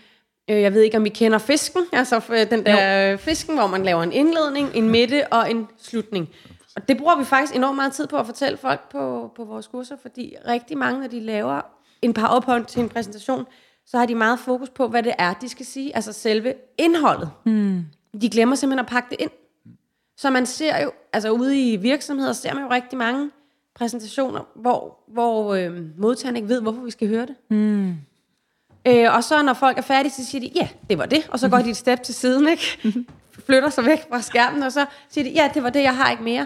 øh, jeg ved ikke, om I kender fisken, altså øh, den der øh, fisken, hvor man laver en indledning, en midte og en slutning. Og det bruger vi faktisk enormt meget tid på at fortælle folk på, på vores kurser, fordi rigtig mange, når de laver en PowerPoint til en præsentation, så har de meget fokus på, hvad det er, de skal sige, altså selve indholdet. Mm. De glemmer simpelthen at pakke det ind. Så man ser jo, altså ude i virksomheder, ser man jo rigtig mange præsentationer, hvor, hvor øh, modtagerne ikke ved, hvorfor vi skal høre det. Mm. Øh, og så når folk er færdige, så siger de, ja, det var det. Og så går de et step til siden, ikke? Flytter sig væk fra skærmen, og så siger de, ja, det var det, jeg har ikke mere.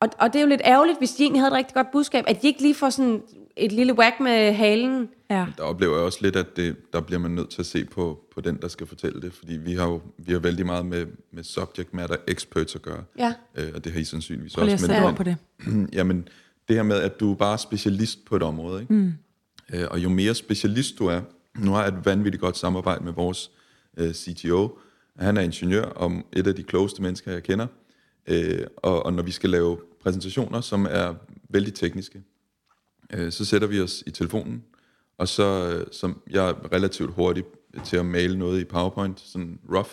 Og, og det er jo lidt ærgerligt, hvis de egentlig havde et rigtig godt budskab, at de ikke lige får sådan et lille whack med halen. Ja. Der oplever jeg også lidt, at det, der bliver man nødt til at se på, på den, der skal fortælle det. Fordi vi har jo vi har vældig meget med, med subject matter experts at gøre. Ja. Øh, og det har I sandsynligvis Prøv lige også. at sætte på det. jamen, det her med, at du er bare specialist på et område. Ikke? Mm. Øh, og jo mere specialist du er, nu har jeg et vanvittigt godt samarbejde med vores øh, CTO. Han er ingeniør og et af de klogeste mennesker, jeg kender. Øh, og, og når vi skal lave præsentationer, som er vældig tekniske, øh, så sætter vi os i telefonen, og så, øh, som jeg er relativt hurtig til at male noget i PowerPoint, sådan rough.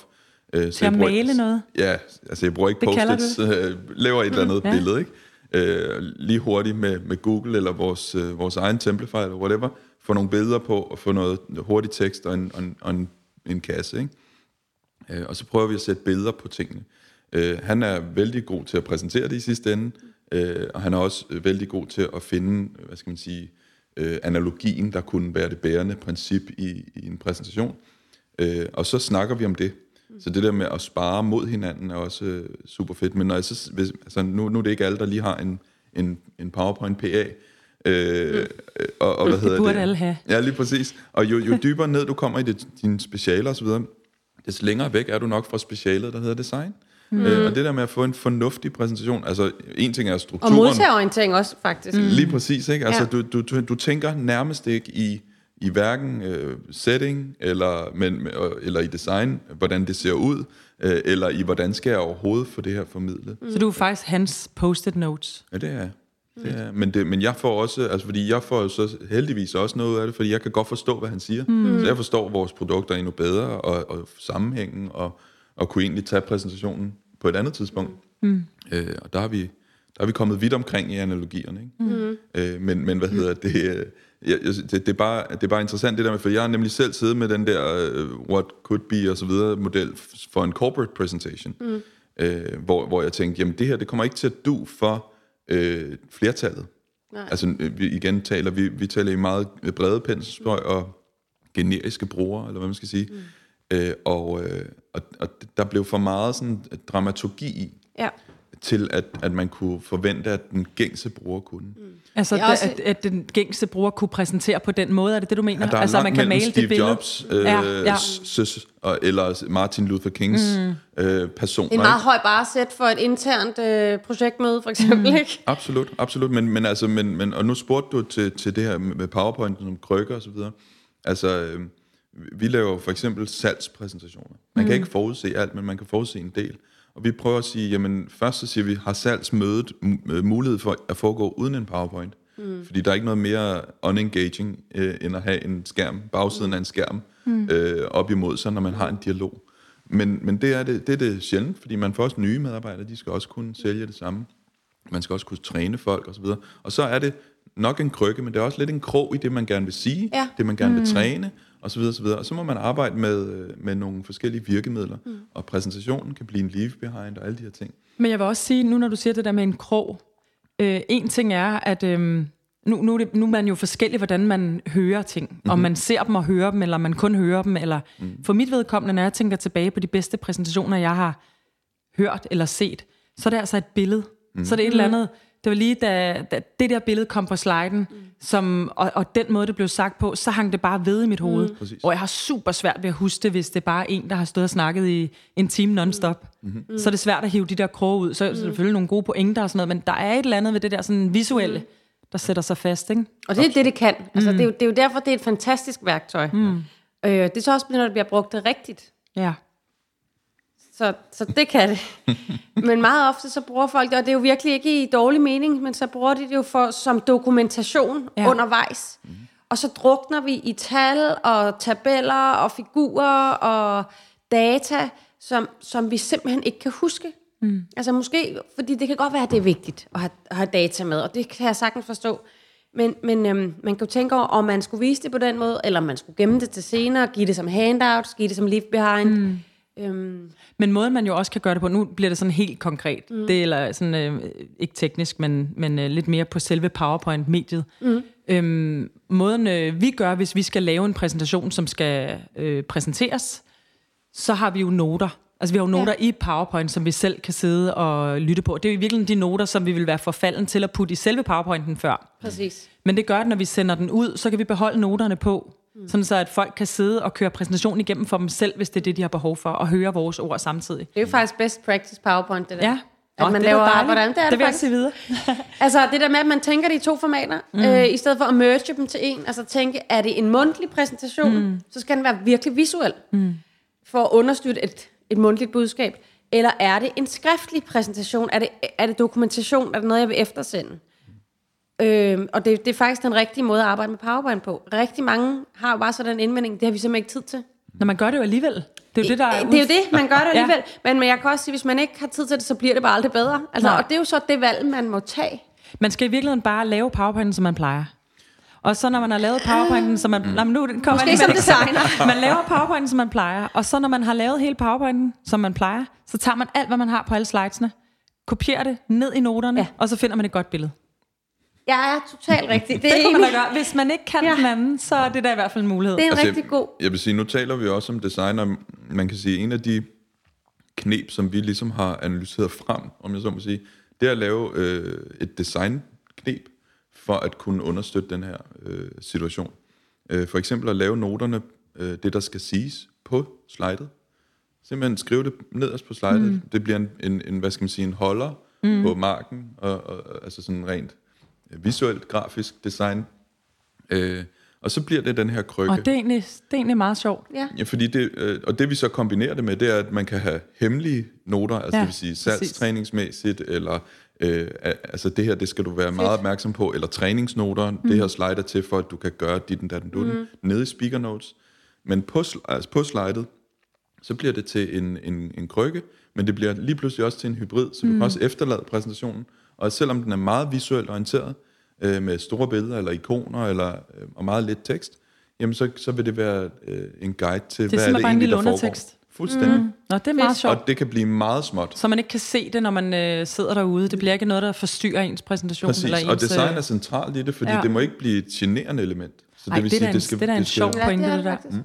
Øh, så Til jeg at bruger male noget? Ja, altså jeg bruger ikke post-its, øh, laver et eller andet ja. billede, ikke? Øh, lige hurtigt med, med Google eller vores, øh, vores egen Templify eller whatever, få nogle billeder på og få noget hurtig tekst og en, og en, og en, en kasse, ikke? Øh, og så prøver vi at sætte billeder på tingene. Øh, han er vældig god til at præsentere det i sidste ende, øh, og han er også vældig god til at finde, hvad skal man sige, øh, analogien, der kunne være det bærende princip i, i en præsentation. Øh, og så snakker vi om det. Så det der med at spare mod hinanden er også øh, super fedt. Men når jeg så, hvis, altså nu, nu er det ikke alle, der lige har en, en, en PowerPoint PA. Øh, øh, og, og hvad hedder burde det? alle have. Ja, lige præcis. Og jo, jo dybere ned du kommer i det, dine specialer osv., des længere væk er du nok fra specialet, der hedder design. Mm. Øh, og det der med at få en fornuftig præsentation, altså en ting er Og strukturen. modtagerorientering også, faktisk. Mm. Lige præcis, ikke? Altså, ja. du, du, du tænker nærmest ikke i, i hverken øh, setting eller, men, øh, eller i design, hvordan det ser ud, øh, eller i hvordan skal jeg overhovedet få det her formidlet. Mm. Så du er faktisk hans post-it notes. Ja, det er jeg. det er. Men, det, men jeg får også, altså fordi jeg får så heldigvis også noget af det, fordi jeg kan godt forstå, hvad han siger. Mm. Så jeg forstår vores produkter endnu bedre, og, og sammenhængen, og, og kunne egentlig tage præsentationen på et andet tidspunkt. Mm. Øh, og der har vi der er vi kommet vidt omkring i analogierne. Ikke? Mm. Øh, men, men hvad hedder det? Jeg, det, det, er bare, det er bare interessant det der med, for jeg har nemlig selv siddet med den der uh, what could be og så videre model for en corporate presentation, mm. øh, hvor, hvor jeg tænkte, jamen det her, det kommer ikke til at du for øh, flertallet. Nej. Altså øh, vi, igen taler vi, vi taler i meget brede penselstrøg og generiske brugere, eller hvad man skal sige. Mm. Øh, og, øh, og, og der blev for meget sådan dramaturgi i, Ja. Til at, at man kunne forvente, at den gængse bruger kunne. Mm. Altså, Det er også- at, at den gængste bruger kunne præsentere på den måde, er det det, du mener? Ja, der er altså, langt man kan male Steve det billede. Jobs, øh, Ja, ja. Søs, og, eller Martin Luther Kings mm. øh, personer. En meget ikke? høj bare sæt for et internt øh, projektmøde, for eksempel. Mm. Ikke? Absolut, absolut. Men, men altså, men, men, og nu spurgte du til, til det her med PowerPoint, som krykker og så videre. Altså, øh, vi laver for eksempel salgspræsentationer. Man mm. kan ikke forudse alt, men man kan forudse en del. Og vi prøver at sige, jamen først så siger vi, har salgsmødet øh, mulighed for at foregå uden en PowerPoint? Mm. Fordi der er ikke noget mere unengaging, øh, end at have en skærm, bagsiden af en skærm, mm. øh, op imod sig, når man har en dialog. Men, men det, er det, det er det sjældent, fordi man får også nye medarbejdere, de skal også kunne sælge det samme. Man skal også kunne træne folk osv. Og, og så er det nok en krykke, men det er også lidt en krog i det, man gerne vil sige, Ja. det man gerne vil træne, og så videre, så videre. Og så må man arbejde med, øh, med nogle forskellige virkemidler, mm. og præsentationen kan blive en leave behind og alle de her ting. Men jeg vil også sige, nu når du siger det der med en krog, øh, en ting er, at øh, nu, nu, er det, nu er man jo forskellig, hvordan man hører ting. Mm-hmm. Om man ser dem og hører dem, eller man kun hører dem. Eller, mm. For mit vedkommende, når jeg tænker tilbage på de bedste præsentationer, jeg har hørt eller set, så er det altså et billede. Mm. Så er det et eller andet... Det var lige, da, da det der billede kom på sliden, mm. Som, og, og den måde, det blev sagt på, så hang det bare ved i mit hoved. Mm. Præcis. Og jeg har super svært ved at huske det, hvis det er bare en, der har stået og snakket i en time non-stop. Mm. Så er det svært at hive de der kroge ud. Så er der selvfølgelig nogle gode pointer og sådan noget, men der er et eller andet ved det der sådan visuelle, der sætter sig fast, ikke? Og det er det, det kan. Altså, det, er jo, det er jo derfor, det er et fantastisk værktøj. Mm. Øh, det er så også, når det bliver brugt det rigtigt. Ja. Så, så det kan det. men meget ofte så bruger folk det, og det er jo virkelig ikke i dårlig mening, men så bruger de det jo for, som dokumentation Ja. undervejs. Mm. Og så drukner vi i tal og tabeller og figurer og data, som, som vi simpelthen ikke kan huske. Mm. Altså måske, fordi det kan godt være, at det er vigtigt at have, at have data med, og det kan jeg sagtens forstå. Men, men øhm, man kan jo tænke over, om man skulle vise det på den måde, eller om man skulle gemme det til senere, give det som handouts, give det som leave behind. Mm. Øhm, Men måden man jo også kan gøre det på, nu bliver det sådan helt konkret, mm. det er eller sådan, øh, ikke teknisk, men, men øh, lidt mere på selve PowerPoint-mediet. Mm. Øhm, måden øh, vi gør, hvis vi skal lave en præsentation, som skal øh, præsenteres, så har vi jo noter. Altså vi har jo noter ja. i PowerPoint, som vi selv kan sidde og lytte på. Det er jo i virkeligheden de noter, som vi vil være forfalden til at putte i selve PowerPointen før. præcis. Men det gør, at når vi sender den ud, så kan vi beholde noterne på, mm. sådan så at folk kan sidde og køre præsentationen igennem for dem selv, hvis det er det, de har behov for, og høre vores ord samtidig. Det er jo faktisk best practice PowerPoint, det der. Ja. At Nå, man det er laver, hvordan det er det det vil jeg faktisk. sige videre. Altså det der med, at man tænker de to formater, mm. øh, i stedet for at merge dem til en. Altså tænke, er det en mundtlig præsentation, mm. så skal den være virkelig visuel, mm. for at understøtte et, et mundtligt budskab. Eller er det en skriftlig præsentation? Er det, er det dokumentation? Er det noget, jeg vil eftersende? Øh, og det, det er faktisk den rigtige måde at arbejde med PowerPoint på. Rigtig mange har jo bare sådan en indvending, det har vi simpelthen ikke tid til. Når man gør det jo alligevel. Det er jo det, der er, det er jo det, man gør det alligevel. Ja. Men, men jeg kan også sige, hvis man ikke har tid til det, så bliver det bare aldrig bedre. Altså, Nej. og det er jo så det valg, man må tage. Man skal i virkeligheden bare lave PowerPointen, som man plejer. Og så når man har lavet PowerPointen, som man... Mm. Nå, nu kommer Måske jeg som designer. Man laver PowerPointen, som man plejer. Og så når man har lavet hele PowerPointen, som man plejer, så tager man alt, hvad man har på alle slidesene, kopierer det ned i noterne. Ja. og så finder man et godt billede. Jeg er totalt rigtig. Det Det er, kan man da gøre. Hvis man ikke kan ja. Den anden, så er det da i hvert fald en mulighed. det er en Altså, rigtig god... Jeg vil sige, nu taler vi også om design, og man kan sige, en af de knep, som vi ligesom har analyseret frem, om jeg så må sige, det er at lave øh, et designknep for at kunne understøtte den her øh, situation. Øh, for eksempel at lave noterne, øh, det der skal siges på slidet. Simpelthen skrive det nederst på slidet. Mm. Det bliver en, en, en, hvad skal man sige, en holder mm. på marken, og, og, altså sådan rent visuelt, grafisk design. Øh, og så bliver det den her krykke. Og det er egentlig, det er egentlig meget sjovt. Ja. Ja, fordi det, øh, og det vi så kombinerer det med, det er, at man kan have hemmelige noter, altså Ja, det vil sige salgstræningsmæssigt, eller øh, altså det her, det skal du være meget opmærksom på, eller træningsnoter, mm. det her slider til for, at du kan gøre dit og datten dutten, mm. nede i speaker notes. Men på, altså på slidet, så bliver det til en, en, en krykke, men det bliver lige pludselig også til en hybrid, så du kan også efterlade præsentationen. Og selvom den er meget visuelt orienteret, øh, med store billeder eller ikoner eller, øh, og meget lidt tekst, jamen så, så vil det være øh, en guide til, Det er hvad er det bare en egentlig, lille der foregår. undertekst. Fuldstændig. Mm. Nå, det er meget sjovt. Og det kan blive meget småt. Så man ikke kan se det, når man øh, sidder derude. Det bliver ikke noget, der forstyrrer ens præsentation. Præcis, eller og ens, design øh, er centralt i det, fordi ja. ja. det må ikke blive et generende element. Så Ej, det, er da en, det, er da en sjov Ja, pointe, det er det det der. faktisk.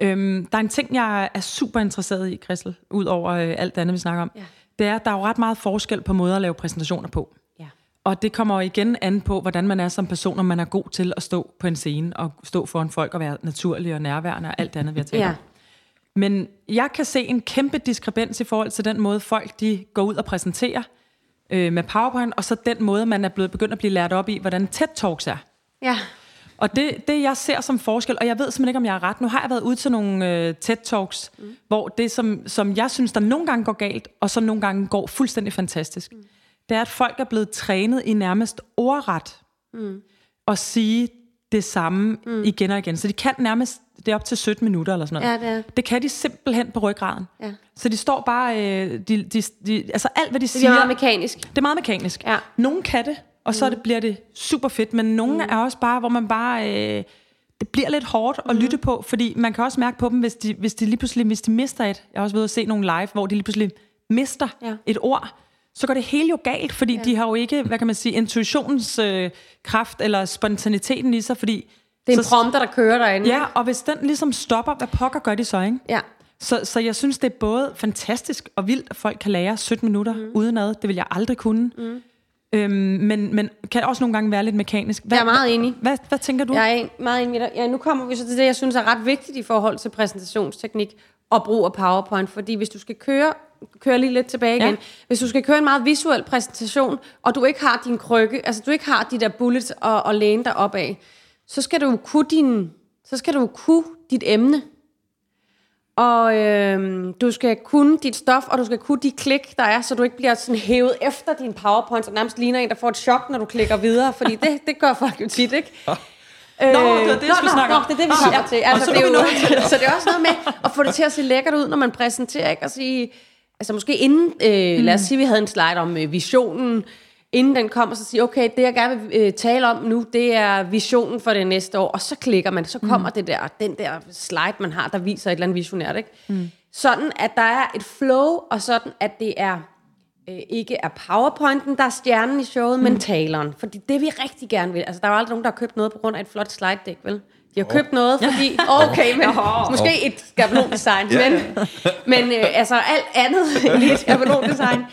Øhm, der er en ting, jeg er super interesseret i, Christel, ud over øh, alt det andet, vi snakker om. Ja. Det er, der er jo ret meget forskel på måder at lave præsentationer på. Ja. Og det kommer jo igen an på, hvordan man er som person, om man er god til at stå på en scene og stå foran folk og være naturlig og nærværende og alt det andet, vi har talt Ja. om. Men jeg kan se en kæmpe diskrepans i forhold til den måde, folk de går ud og præsenterer øh, med PowerPoint, og så den måde, man er blevet begyndt at blive lært op i, hvordan TED-talks er. Ja. Og det, det, jeg ser som forskel, og jeg ved simpelthen ikke, om jeg er ret. Nu har jeg været ude til nogle øh, TED-talks, mm. hvor det, som, som jeg synes, der nogle gange går galt, og så nogle gange går fuldstændig fantastisk, mm. det er, at folk er blevet trænet i nærmest ordret mm. at sige det samme mm. igen og igen. Så de kan nærmest det er op til 17 minutter eller sådan noget. Ja, det er. Det kan de simpelthen på ryggraden. Ja. Så de står bare, øh, de, de, de, altså alt hvad de Det siger, er meget mekanisk. det er meget mekanisk. Ja. Nogle kan det, og så mm. det, bliver det super fedt, men nogle mm. er også bare, hvor man bare, øh, det bliver lidt hårdt at lytte på, fordi man kan også mærke på dem, hvis de, hvis de lige pludselig, hvis de mister et, jeg har også ved at se nogle live, hvor de lige pludselig mister Ja. et ord, så går det hele jo galt, fordi ja. de har jo ikke, hvad kan man sige, intuitionens øh, kraft eller spontaniteten i sig, fordi Det er en så- prompter, der kører derinde. Ja, og hvis den ligesom stopper, hvad pokker gør de så, ikke? ja. Så, så jeg synes, det er både fantastisk og vildt, at folk kan lære 17 minutter mm. udenad. Det vil jeg aldrig kunne. Mm. Øhm, men, men kan også nogle gange være lidt mekanisk. Hvad, Jeg er meget enig. Hvad, hvad tænker du? Jeg er meget enig med dig. Ja, nu kommer vi så til det, jeg synes er ret vigtigt i forhold til præsentationsteknik og brug af PowerPoint. Fordi hvis du skal køre, køre lige lidt tilbage igen. Ja. Hvis du skal køre en meget visuel præsentation, og du ikke har din krykke, altså du ikke har de der bullets og, og læne dig op af, så skal du kunne din, så skal du kunne dit emne. Og øhm, du skal kunne dit stof, og du skal kunne de klik, der er, så du ikke bliver sådan hævet efter din PowerPoint, og nærmest ligner en, der får et chok, når du klikker videre, fordi det, det gør folk jo tit, ikke? Nå, det var det, jeg skulle nå, snakke nå, om. det er det, vi Ah, kommer ja. til. Altså, så det er er jo, nået så det er også noget med at få det til at se lækkert ud, når man præsenterer, ikke? Og sige, altså måske inden, øh, Mm. lad os sige, vi havde en slide om øh, visionen, inden den kom, og så sige, okay, det jeg gerne vil øh, tale om nu, det er visionen for det næste år, og så klikker man, så kommer mm. det der, den der slide, man har, der viser et eller andet visionært, ikke? Mm. Sådan, at der er et flow, og sådan, at det er øh, ikke er powerpointen, der er stjernen i showet, mm. men taleren. Fordi det vi rigtig gerne vil, altså der er jo aldrig nogen, der har købt noget på grund af et flot slide deck, vel? De har købt noget, fordi, okay, men måske et skabelondesign, men, men øh, altså alt andet end et skabelondesign.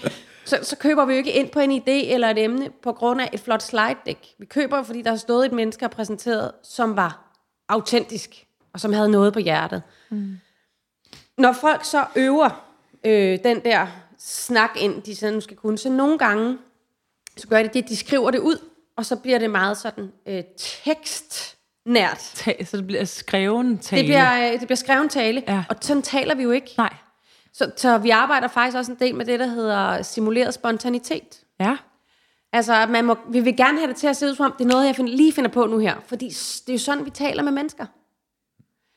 Så, så køber vi jo ikke ind på en idé eller et emne på grund af et flot slide deck. Vi køber, fordi der har stået et menneske og præsenteret, som var autentisk, og som havde noget på hjertet. Når folk så øver øh, den der snak ind, de sådan skal kunne, så nogle gange, så gør de det, de skriver det ud, og så bliver det meget sådan øh, tekstnært. Så det bliver skreven tale. Det bliver, øh, det bliver skreven tale, Ja. og sådan taler vi jo ikke. Nej. Så, så vi arbejder faktisk også en del med det, der hedder simuleret spontanitet. Ja. Altså, at man må, vi vil gerne have det til at se ud som om, det er noget, jeg find, lige finder på nu her. Fordi det er jo sådan, vi taler med mennesker.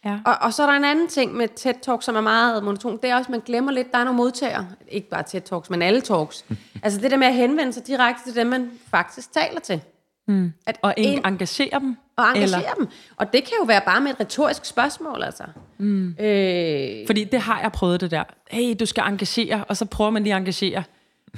Ja. Og, og så er der en anden ting med TED-talk, som er meget monoton. Det er også, at man glemmer lidt, der er nogle modtagere. Ikke bare TED-talks, men alle talks. altså det der med at henvende sig direkte til dem, man faktisk taler til. Mm. At Og en, en, engagere dem. og engagere dem. Og det kan jo være bare med et retorisk spørgsmål, altså. Mm. Øh, Fordi det har jeg prøvet det der. Hey, du skal engagere, og så prøver man lige at engagere.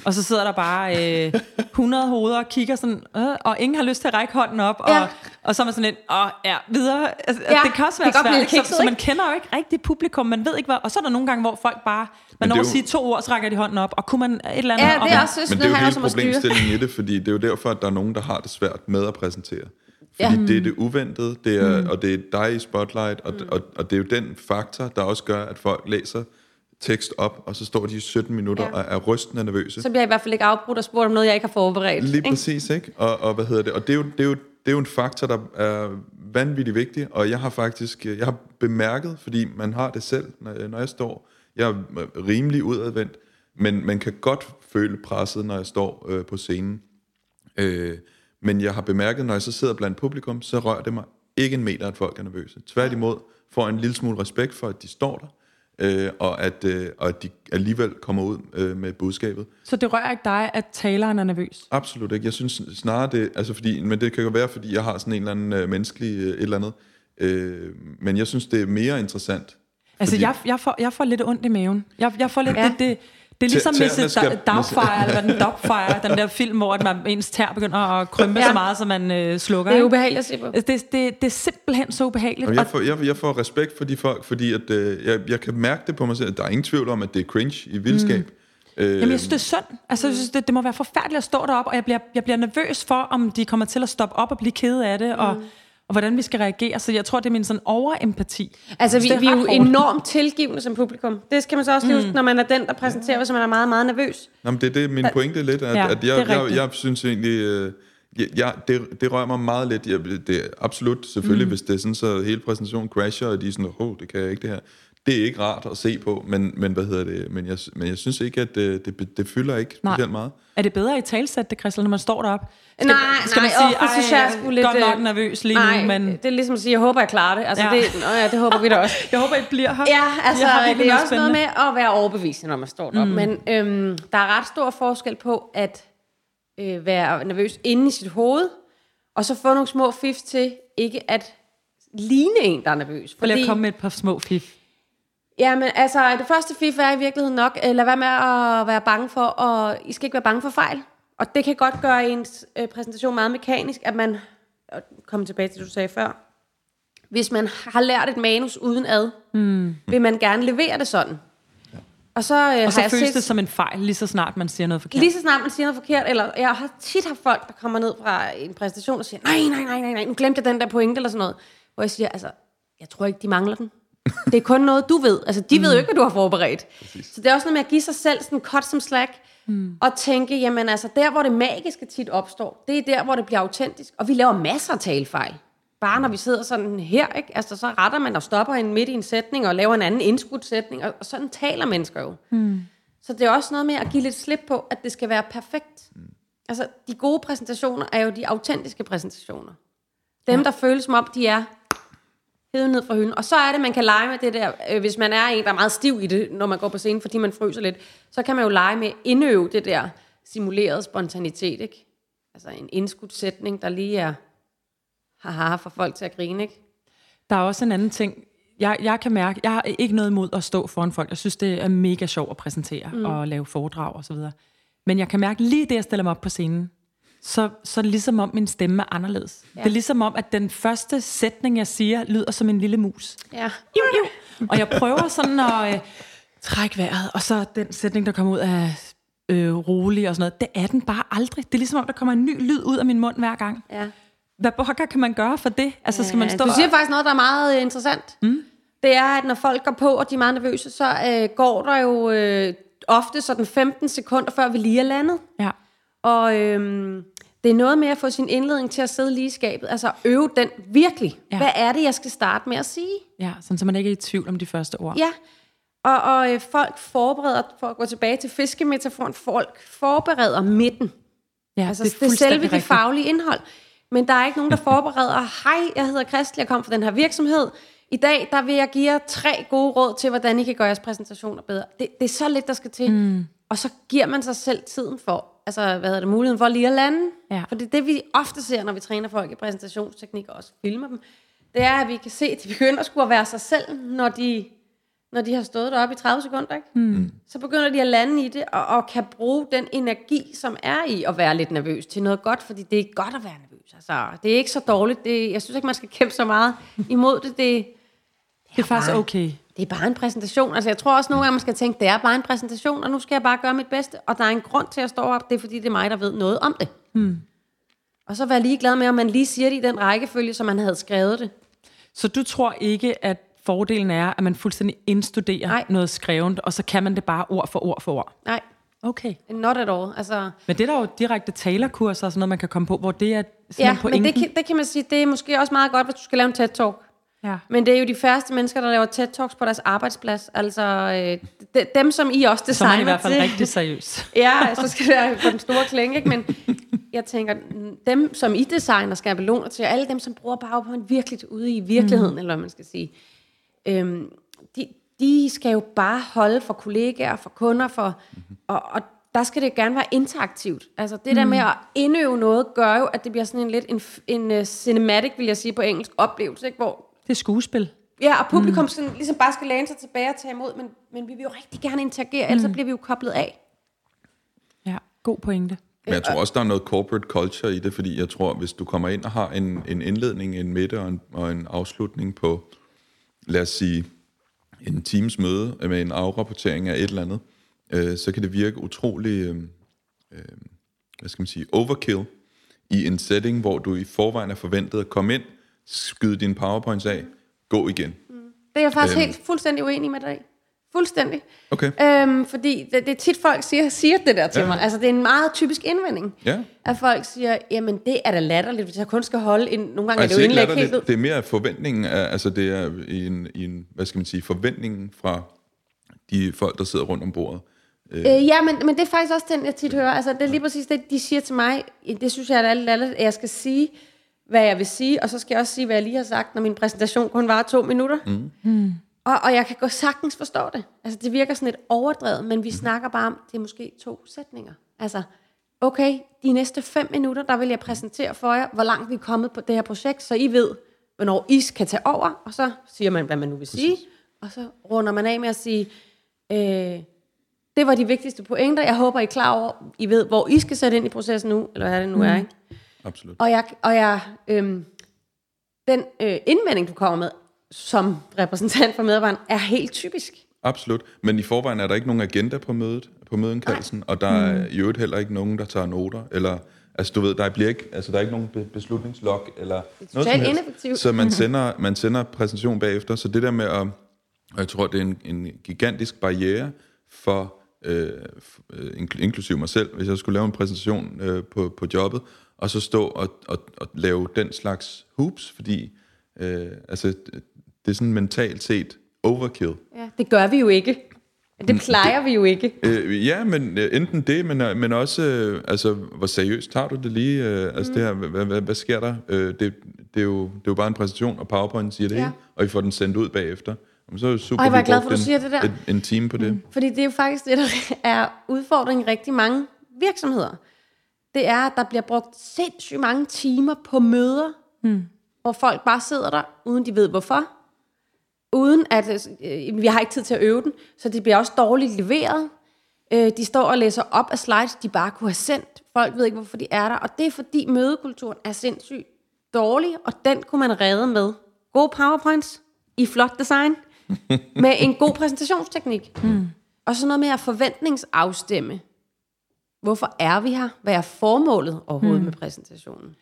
Og så sidder der bare øh, 100 hoveder og kigger sådan, øh, og ingen har lyst til at række hånden op, og, Ja. og så er man sådan lidt, åh, ja, videre. Altså, Ja, det kan også være det svært, ikke? så, kikset, så man kender jo ikke rigtig publikum, man ved ikke hvad, og så er der nogle gange, hvor folk bare, man Men når at sige to ord, så rækker de hånden op, og kunne man et eller andet ja, det er også, Men sådan det er jo hele problemstillingen i det, fordi det er jo derfor, at der er nogen, der har det svært med at præsentere. Fordi Ja. det er det uventede, det er, mm. og det er dig i spotlight, og, og, og det er jo den faktor, der også gør, at folk læser tekst op, og så står de i 17 minutter Ja. og er rystende nervøse. Så bliver jeg i hvert fald ikke afbrudt og spurgt om noget, jeg ikke har forberedt. Lige ikke? præcis, ikke? Og, og hvad hedder det? Og det er, jo, det, er jo, det er jo en faktor, der er vanvittigt vigtig, og jeg har faktisk jeg har bemærket, fordi man har det selv, når, når jeg står, jeg er rimelig udadvendt, men man kan godt føle presset, når jeg står øh, på scenen. Øh, men jeg har bemærket, når jeg så sidder blandt publikum, så rører det mig ikke en meter, at folk er nervøse. Tværtimod får jeg en lille smule respekt for, at de står der, øh, og, at, øh, og at de alligevel kommer ud øh, med budskabet. Så det rører ikke dig, at taleren er nervøs? Absolut ikke. Jeg synes snarere det, altså fordi, men det kan jo være, fordi jeg har sådan en eller anden øh, menneskelig øh, et eller andet. Øh, men jeg synes, det er mere interessant. Altså, fordi- jeg, jeg, får, jeg får lidt ondt i maven. Jeg, jeg får lidt, Ja. det, det, det er ligesom Mrs. Doubtfire, eller hvad den Doubtfire, den der film, hvor at man, ens tær begynder at krympe Ja. så meget, så man øh, slukker. Det er ubehageligt at se på. Altså, det, det, det er simpelthen så ubehageligt. Og Og, jeg får, jeg, jeg får respekt for de folk, fordi at, øh, jeg, jeg kan mærke det på mig selv. Der er ingen tvivl om, at det er cringe i vildskab. Mm. Øh, jamen, jeg synes, det er synd. Altså, jeg synes, det, det må være forfærdeligt at stå deroppe, og jeg bliver, jeg bliver nervøs for, om de kommer til at stoppe op og blive kede af det, og, og hvordan vi skal reagere. Så jeg tror, det er min sådan overempati. Altså, vi, det er vi er jo hårdt. enormt tilgivende som publikum. Det skal man så også lige huske, når man er den, der præsenterer, hvis man er meget, meget nervøs. Nå, men det er det, min pointe er lidt, at, Ja, at det er jeg, jeg, rigtigt. jeg synes egentlig, øh, Ja, ja det, det rører mig meget lidt. Jeg, det er absolut, selvfølgelig, mm. hvis det er sådan, så hele præsentationen crasher, og de er sådan, åh, oh, det kan jeg ikke det her. Det er ikke rart at se på, men, men hvad hedder det? Men jeg, men jeg synes ikke, at det, det, det fylder ikke Nej. specielt meget. Er det bedre i talsæt, det, Christel, når man står deroppe? Skal, nej, skal nej, man sige, åh, det synes jeg er sgu lidt... godt nok øh, nervøs lige nej, nu, men det er ligesom at sige, jeg håber, jeg klarer det. Altså, Ja. det, nå, ja, det håber vi da også. jeg håber, I bliver her. Ja, altså, Jeg har virkelig det er også noget med at være overbevisende, når man står deroppe. Mm. Men øhm, der er ret stor forskel på at øh, være nervøs inde i sit hoved, og så få nogle små fif til ikke at ligne en, der er nervøs. Fordi... Jeg komme med et par små fif. Jamen, altså, det første fif er i virkeligheden nok, øh, lad være med at være bange for, og I skal ikke være bange for fejl. Og det kan godt gøre ens øh, præsentation meget mekanisk, at man, og komme tilbage til det, du sagde før, hvis man har lært et manus uden ad, mm. vil man gerne levere det sådan. Og så, øh, Og så har føles set, det som en fejl, lige så snart man siger noget forkert. lige så snart man siger noget forkert, eller jeg har tit haft folk, der kommer ned fra en præsentation og siger, nej, nej, nej, nej, nej, nu glemte jeg den der pointe, eller sådan noget. Hvor jeg siger, altså, jeg tror ikke, de mangler den. Det er kun noget, du ved. Altså, de mm. ved jo ikke, hvad du har forberedt. Præcis. Så det er også noget med at give sig selv sådan cut som slack, mm. og tænke, jamen altså, der hvor det magiske tit opstår, det er der, hvor det bliver autentisk. Og vi laver masser af talefejl. Bare når vi sidder sådan her, ikke? Altså, så retter man og stopper en midt i en sætning, og laver en anden indskudt sætning, og, og sådan taler mennesker jo. Mm. Så det er også noget med at give lidt slip på, at det skal være perfekt. Mm. Altså, de gode præsentationer er jo de autentiske præsentationer. Dem, ja. der føles som om, de er hævet ned fra hylden. Og så er det, man kan lege med det der, øh, hvis man er en, der er meget stiv i det, når man går på scenen, fordi man fryser lidt, så kan man jo lege med indøve det der simulerede spontanitet, ikke? Altså en indskudt sætning, der lige er haha for folk til at grine, ikke? Der er også en anden ting. Jeg, jeg kan mærke, jeg har ikke noget imod at stå foran folk. Jeg synes, det er mega sjovt at præsentere mm. og lave foredrag og så videre. Men jeg kan mærke, lige det, jeg stiller mig op på scenen, så, så er det ligesom om, min stemme er anderledes. Ja. Det er ligesom om, at den første sætning, jeg siger, lyder som en lille mus. Ja. Iu, iu. Og jeg prøver sådan at øh, trække vejret, og så den sætning, der kommer ud af øh, rolig og sådan noget, det er den bare aldrig. Det er ligesom om, der kommer en ny lyd ud af min mund hver gang. ja. Hvad pokker kan man gøre for det? Altså skal man stå Du siger faktisk noget, der er meget øh, interessant. Mm. Det er, at når folk går på, og de er meget nervøse, så øh, går der jo øh, ofte sådan 15 sekunder, før vi lige er landet. Ja. Og øhm, det er noget med at få sin indledning til at sidde lige i skabet. Altså øve den virkelig. Ja. Hvad er det, jeg skal starte med at sige? Ja, sådan så man ikke er i tvivl om de første ord. Ja. Og, og øh, folk forbereder, for at gå tilbage til fiskemetaforen, folk forbereder midten. ja Altså det, det er selve fuldstændig det rigtigt. faglige indhold. Men der er ikke nogen, der forbereder, hej, jeg hedder Kristel, jeg kommer fra den her virksomhed. I dag, der vil jeg give jer tre gode råd til, hvordan I kan gøre jeres præsentationer bedre. Det, det er så lidt, der skal til. Mm. Og så giver man sig selv tiden for, altså hvad hedder det, muligheden for lige at lande. Ja. For det er det, vi ofte ser, når vi træner folk i præsentationsteknik og også filmer dem. Det er, at vi kan se, at de begynder at skulle at være sig selv, når de, når de har stået deroppe i 30 sekunder. Ikke? Mm. Så begynder de at lande i det, og, og kan bruge den energi, som er i at være lidt nervøs, til noget godt, fordi det er godt at være nervøs. Altså, det er ikke så dårligt. Det, jeg synes ikke, man skal kæmpe så meget imod det. Det, Det er faktisk bare- okay. Det er bare en præsentation. Altså, jeg tror også nogle gange, man skal tænke, det er bare en præsentation, og nu skal jeg bare gøre mit bedste. Og der er en grund til at stå op, det er fordi, det er mig, der ved noget om det. Mm. Og så være ligeglad med, om man lige siger det i den rækkefølge, som man havde skrevet det. Så du tror ikke, at fordelen er, at man fuldstændig indstuderer Nej. noget skrevet, og så kan man det bare ord for ord for ord? Nej, Okay. not at all. Altså, Men det er der jo direkte talerkurser og sådan noget, man kan komme på, hvor det er ja, men det kan, det kan man sige, det er måske også meget godt, hvis du skal lave en TED-talk. Ja. Men det er jo de færreste mennesker, der laver TED-talks på deres arbejdsplads. Altså øh, de, dem, som I også Så er designer man i hvert fald til. rigtig seriøs. Ja, så skal det være på den store klinge, ikke? Men jeg tænker, dem, som I designer skabeloner til, alle dem, som bruger PowerPoint virkelig ude i virkeligheden, mm. eller hvad man skal sige, øhm, de, de skal jo bare holde for kollegaer, for kunder, for, mm-hmm. og, og der skal det gerne være interaktivt. Altså det der med at indøve noget, gør jo, at det bliver sådan en lidt en, en uh, cinematic, vil jeg sige på engelsk, oplevelse, ikke? hvor Det er skuespil. Ja, og publikum mm. sådan, ligesom bare skal læne sig tilbage og tage imod, men, men vi vil jo rigtig gerne interagere, ellers så bliver vi jo koblet af. Ja, god pointe. Men jeg tror også, der er noget corporate culture i det, fordi jeg tror, hvis du kommer ind og har en, en indledning, en midte og en, og en afslutning på, lad os sige, en teams møde med en afrapportering af et eller andet, øh, så kan det virke utrolig, øh, øh, hvad skal man sige, overkill i en setting, hvor du i forvejen er forventet at komme ind, skyde dine powerpoints af, gå igen. Det er jeg faktisk Øhm. helt fuldstændig uenig med dig. Fuldstændig. Okay. Øhm, fordi det, det er tit folk siger, siger det der til Ja. mig. Altså det er en meget typisk indvending. Ja. At folk siger, jamen det er da latterligt, hvis jeg kun skal holde en... Nogle gange Og er det jo indlæg helt ud. det er mere forventningen, af, altså det er en, en, hvad skal man sige, forventningen fra de folk, der sidder rundt om bordet. Øh, ja, men, men det er faktisk også den, jeg tit hører. Altså, det er lige præcis det, de siger til mig. Det synes jeg er alt, alt, at jeg skal sige, hvad jeg vil sige, og så skal jeg også sige, hvad jeg lige har sagt, når min præsentation kun var to minutter. Mm. Og, og jeg kan gå sagtens forstå det. Altså, det virker sådan lidt overdrevet, men vi mm. snakker bare om, det er måske to sætninger. Altså, okay, de næste fem minutter, der vil jeg præsentere for jer, hvor langt vi er kommet på det her projekt, så I ved, hvornår I kan tage over, og så siger man, hvad man nu vil sige, og så runder man af med at sige, øh, det var de vigtigste pointer. Jeg håber, I er klar over, I ved, hvor I skal sætte ind i processen nu, eller hvad det nu er, ikke? Absolut. Og jeg, og jeg øhm, den øh, indvending, du kommer med, som repræsentant for medarbejderen, er helt typisk. Absolut. Men i forvejen er der ikke nogen agenda på mødet, på mødeindkaldelsen, og der er i øvrigt heller ikke nogen, der tager noter, eller Altså du ved, der bliver ikke, altså der er ikke nogen be- beslutningslog eller noget som helst. Så man sender, man sender præsentation bagefter, så det der med at, og jeg tror, det er en, en gigantisk barriere for, øh, øh, inkl- inklusiv mig selv, hvis jeg skulle lave en præsentation øh, på, på jobbet, og så stå og, og, og lave den slags hoops, fordi øh, altså, det er sådan mentalt set overkill. Ja, det gør vi jo ikke. Det plejer vi jo ikke. Øh, ja, men øh, enten det, men, øh, men også, øh, altså, hvor seriøst tager du det lige? Øh, altså, Mm. det her, hvad, hvad, hvad sker der? Øh, det, det, er jo, det er jo bare en præsentation, og PowerPoint siger det Ja. hele, og I får den sendt ud bagefter. Jamen, så er det super, er vi jeg glad brugte for, du en, siger det der. Et, en time på det. Mm. Fordi det er jo faktisk det, der er udfordringen i rigtig mange virksomheder. Det er, at der bliver brugt sindssygt mange timer på møder, mm. hvor folk bare sidder der, uden de ved hvorfor. Uden at, øh, vi har ikke tid til at øve den, så det bliver også dårligt leveret. Øh, de står og læser op af slides, de bare kunne have sendt. Folk ved ikke, hvorfor de er der. Og det er fordi mødekulturen er sindssygt dårlig, og den kunne man redde med gode powerpoints i flot design, med en god præsentationsteknik. Mm. Og så noget med at forventningsafstemme. Hvorfor er vi her? Hvad er formålet overhovedet mm. med præsentationen?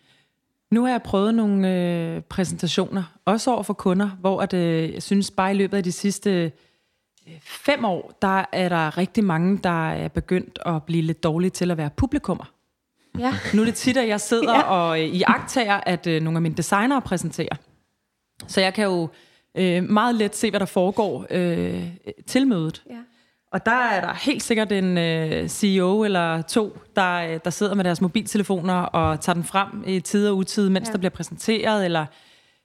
Nu har jeg prøvet nogle øh, præsentationer, også over for kunder, hvor at, øh, jeg synes bare i løbet af de sidste øh, fem år, der er der rigtig mange, der er begyndt at blive lidt dårlige til at være publikummer. Ja. Nu er det tit, at jeg sidder Ja. og øh, i at øh, nogle af mine designere præsenterer. Så jeg kan jo øh, meget let se, hvad der foregår øh, til mødet. Ja. Og der er der helt sikkert en øh, CEO eller to, der, øh, der sidder med deres mobiltelefoner og tager den frem i tid og utid, mens Ja. der bliver præsenteret, eller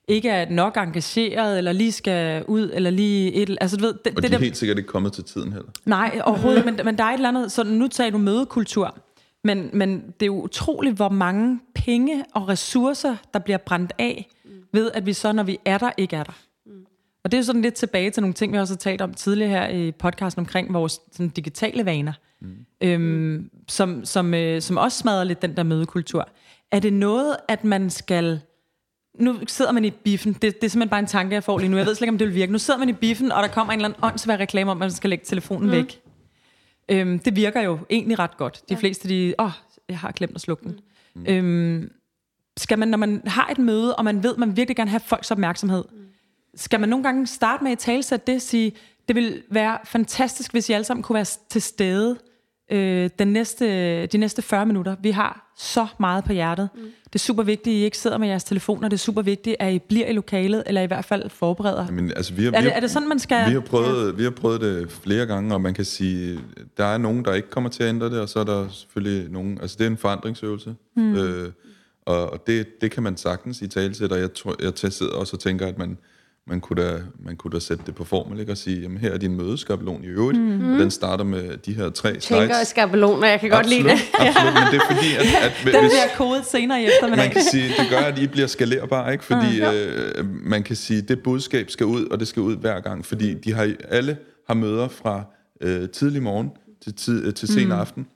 ikke er nok engageret, eller lige skal ud, eller lige et... Altså, du ved, det, Og det de er der, helt sikkert ikke kommet til tiden heller. Nej, overhovedet. Men, men der er et eller andet... Så nu tager du mødekultur. Men, men det er jo utroligt, hvor mange penge og ressourcer, der bliver brændt af, ved at vi så, når vi er der, ikke er der. Og det er jo sådan lidt tilbage til nogle ting, vi også har talt om tidligere her i podcasten omkring vores sådan, digitale vaner, mm. øhm, som, som, øh, som også smadrer lidt den der mødekultur. Er det noget, at man skal... Nu sidder man i biffen. Det, det er simpelthen bare en tanke, jeg får lige nu. Jeg ved slet ikke, om det vil virke. Nu sidder man i biffen, og der kommer en eller anden åndssvær reklame om, at man skal lægge telefonen mm. væk. Øhm, det virker jo egentlig ret godt. De ja. fleste, de, åh, jeg har glemt at slukke den. Mm. Øhm, skal man, når man har et møde, og man ved, at man virkelig gerne have folks opmærksomhed, mm. Skal man nogle gange starte med at talsætte det, sige, det vil være fantastisk, hvis I alle sammen kunne være til stede øh, den næste, de næste 40 minutter. Vi har så meget på hjertet. Mm. Det er super vigtigt, at I ikke sidder med jeres telefoner. Det er super vigtigt, at I bliver i lokalet, eller i hvert fald forbereder. Men, altså, vi har, Er vi det, har, er det sådan, man skal... Vi har, prøvet, vi har prøvet det flere gange, og man kan sige, der er nogen, der ikke kommer til at ændre det, og så er der selvfølgelig nogen, altså det er en forandringsøvelse, mm. øh, og, det, det kan man sagtens i tale til, og jeg, tror, jeg sidder også og tænker, at man, man, kunne da, man kunne da sætte det på formel, ikke? og sige, jamen her er din mødeskabelon i øvrigt, mm. og den starter med de her tre Tænker slides. skabeloner, jeg kan godt lide Absolut, det. absolut, men det er fordi, at, at Den hvis, bliver kodet senere i eftermiddag. man kan sige, det gør, at I bliver skalerbare, ikke? Fordi øh, man kan sige, det budskab skal ud, og det skal ud hver gang, fordi de har alle har møder fra øh, tidlig morgen til, tid, øh, til sen mm. aften.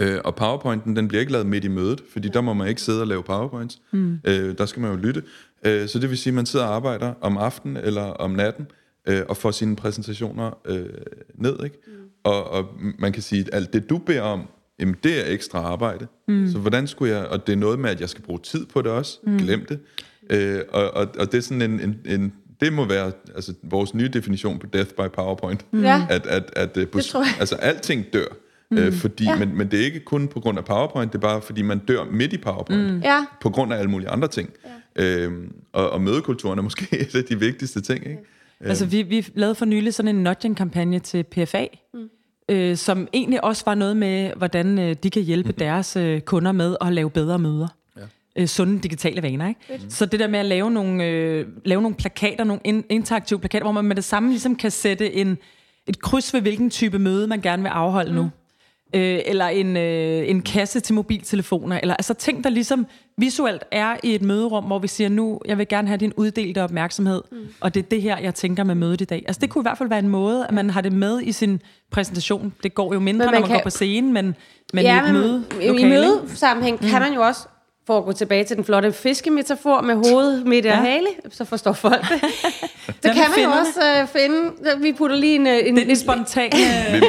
Øh, og powerpointen, den bliver ikke lavet midt i mødet, fordi der må man ikke sidde og lave powerpoints. Mm. Øh, der skal man jo lytte. Øh, så det vil sige, at man sidder og arbejder om aftenen eller om natten, øh, og får sine præsentationer øh, ned. Ikke? Mm. Og, og man kan sige, at alt det, du beder om, jamen det er ekstra arbejde. Mm. Så hvordan skulle jeg, og det er noget med, at jeg skal bruge tid på det også, mm. glem det. Øh, og, og, og det er sådan en, en, en det må være altså, vores nye definition på death by PowerPoint. Ja. At, at, at, at, Det tror jeg. altså alting dør. Mm. Øh, fordi, ja. men, men det er ikke kun på grund af PowerPoint, det er bare fordi man dør midt i PowerPoint. Mm. Ja. På grund af alle mulige andre ting. Ja. Øhm, og, og mødekulturen er måske et af de vigtigste ting. Ikke? Altså, vi, vi lavede for nylig sådan en nudging-kampagne til PFA, mm. øh, som egentlig også var noget med, hvordan øh, de kan hjælpe mm. deres øh, kunder med at lave bedre møder. Ja. Øh, sunde digitale vaner, ikke? Mm. Så det der med at lave nogle, øh, lave nogle plakater, nogle in, interaktive plakater, hvor man med det samme ligesom kan sætte en, et kryds ved, hvilken type møde man gerne vil afholde mm. nu. Øh, eller en, øh, en kasse til mobiltelefoner, eller altså ting, der ligesom visuelt er i et møderum, hvor vi siger, nu, jeg vil gerne have din uddelte opmærksomhed, mm. og det er det her, jeg tænker med mødet i dag. Altså det kunne i hvert fald være en måde, at man har det med i sin præsentation. Det går jo mindre, Men man når man kan- går på scenen, men, men ja, i et møde i, i mødesammenhæng mm. kan man jo også, for at gå tilbage til den flotte fiskemetafor med hoved, midt og Ja. hale, så forstår folk det. det kan man jo også uh, finde. Vi putter lige en... øh, en Det er den spontane... Vi,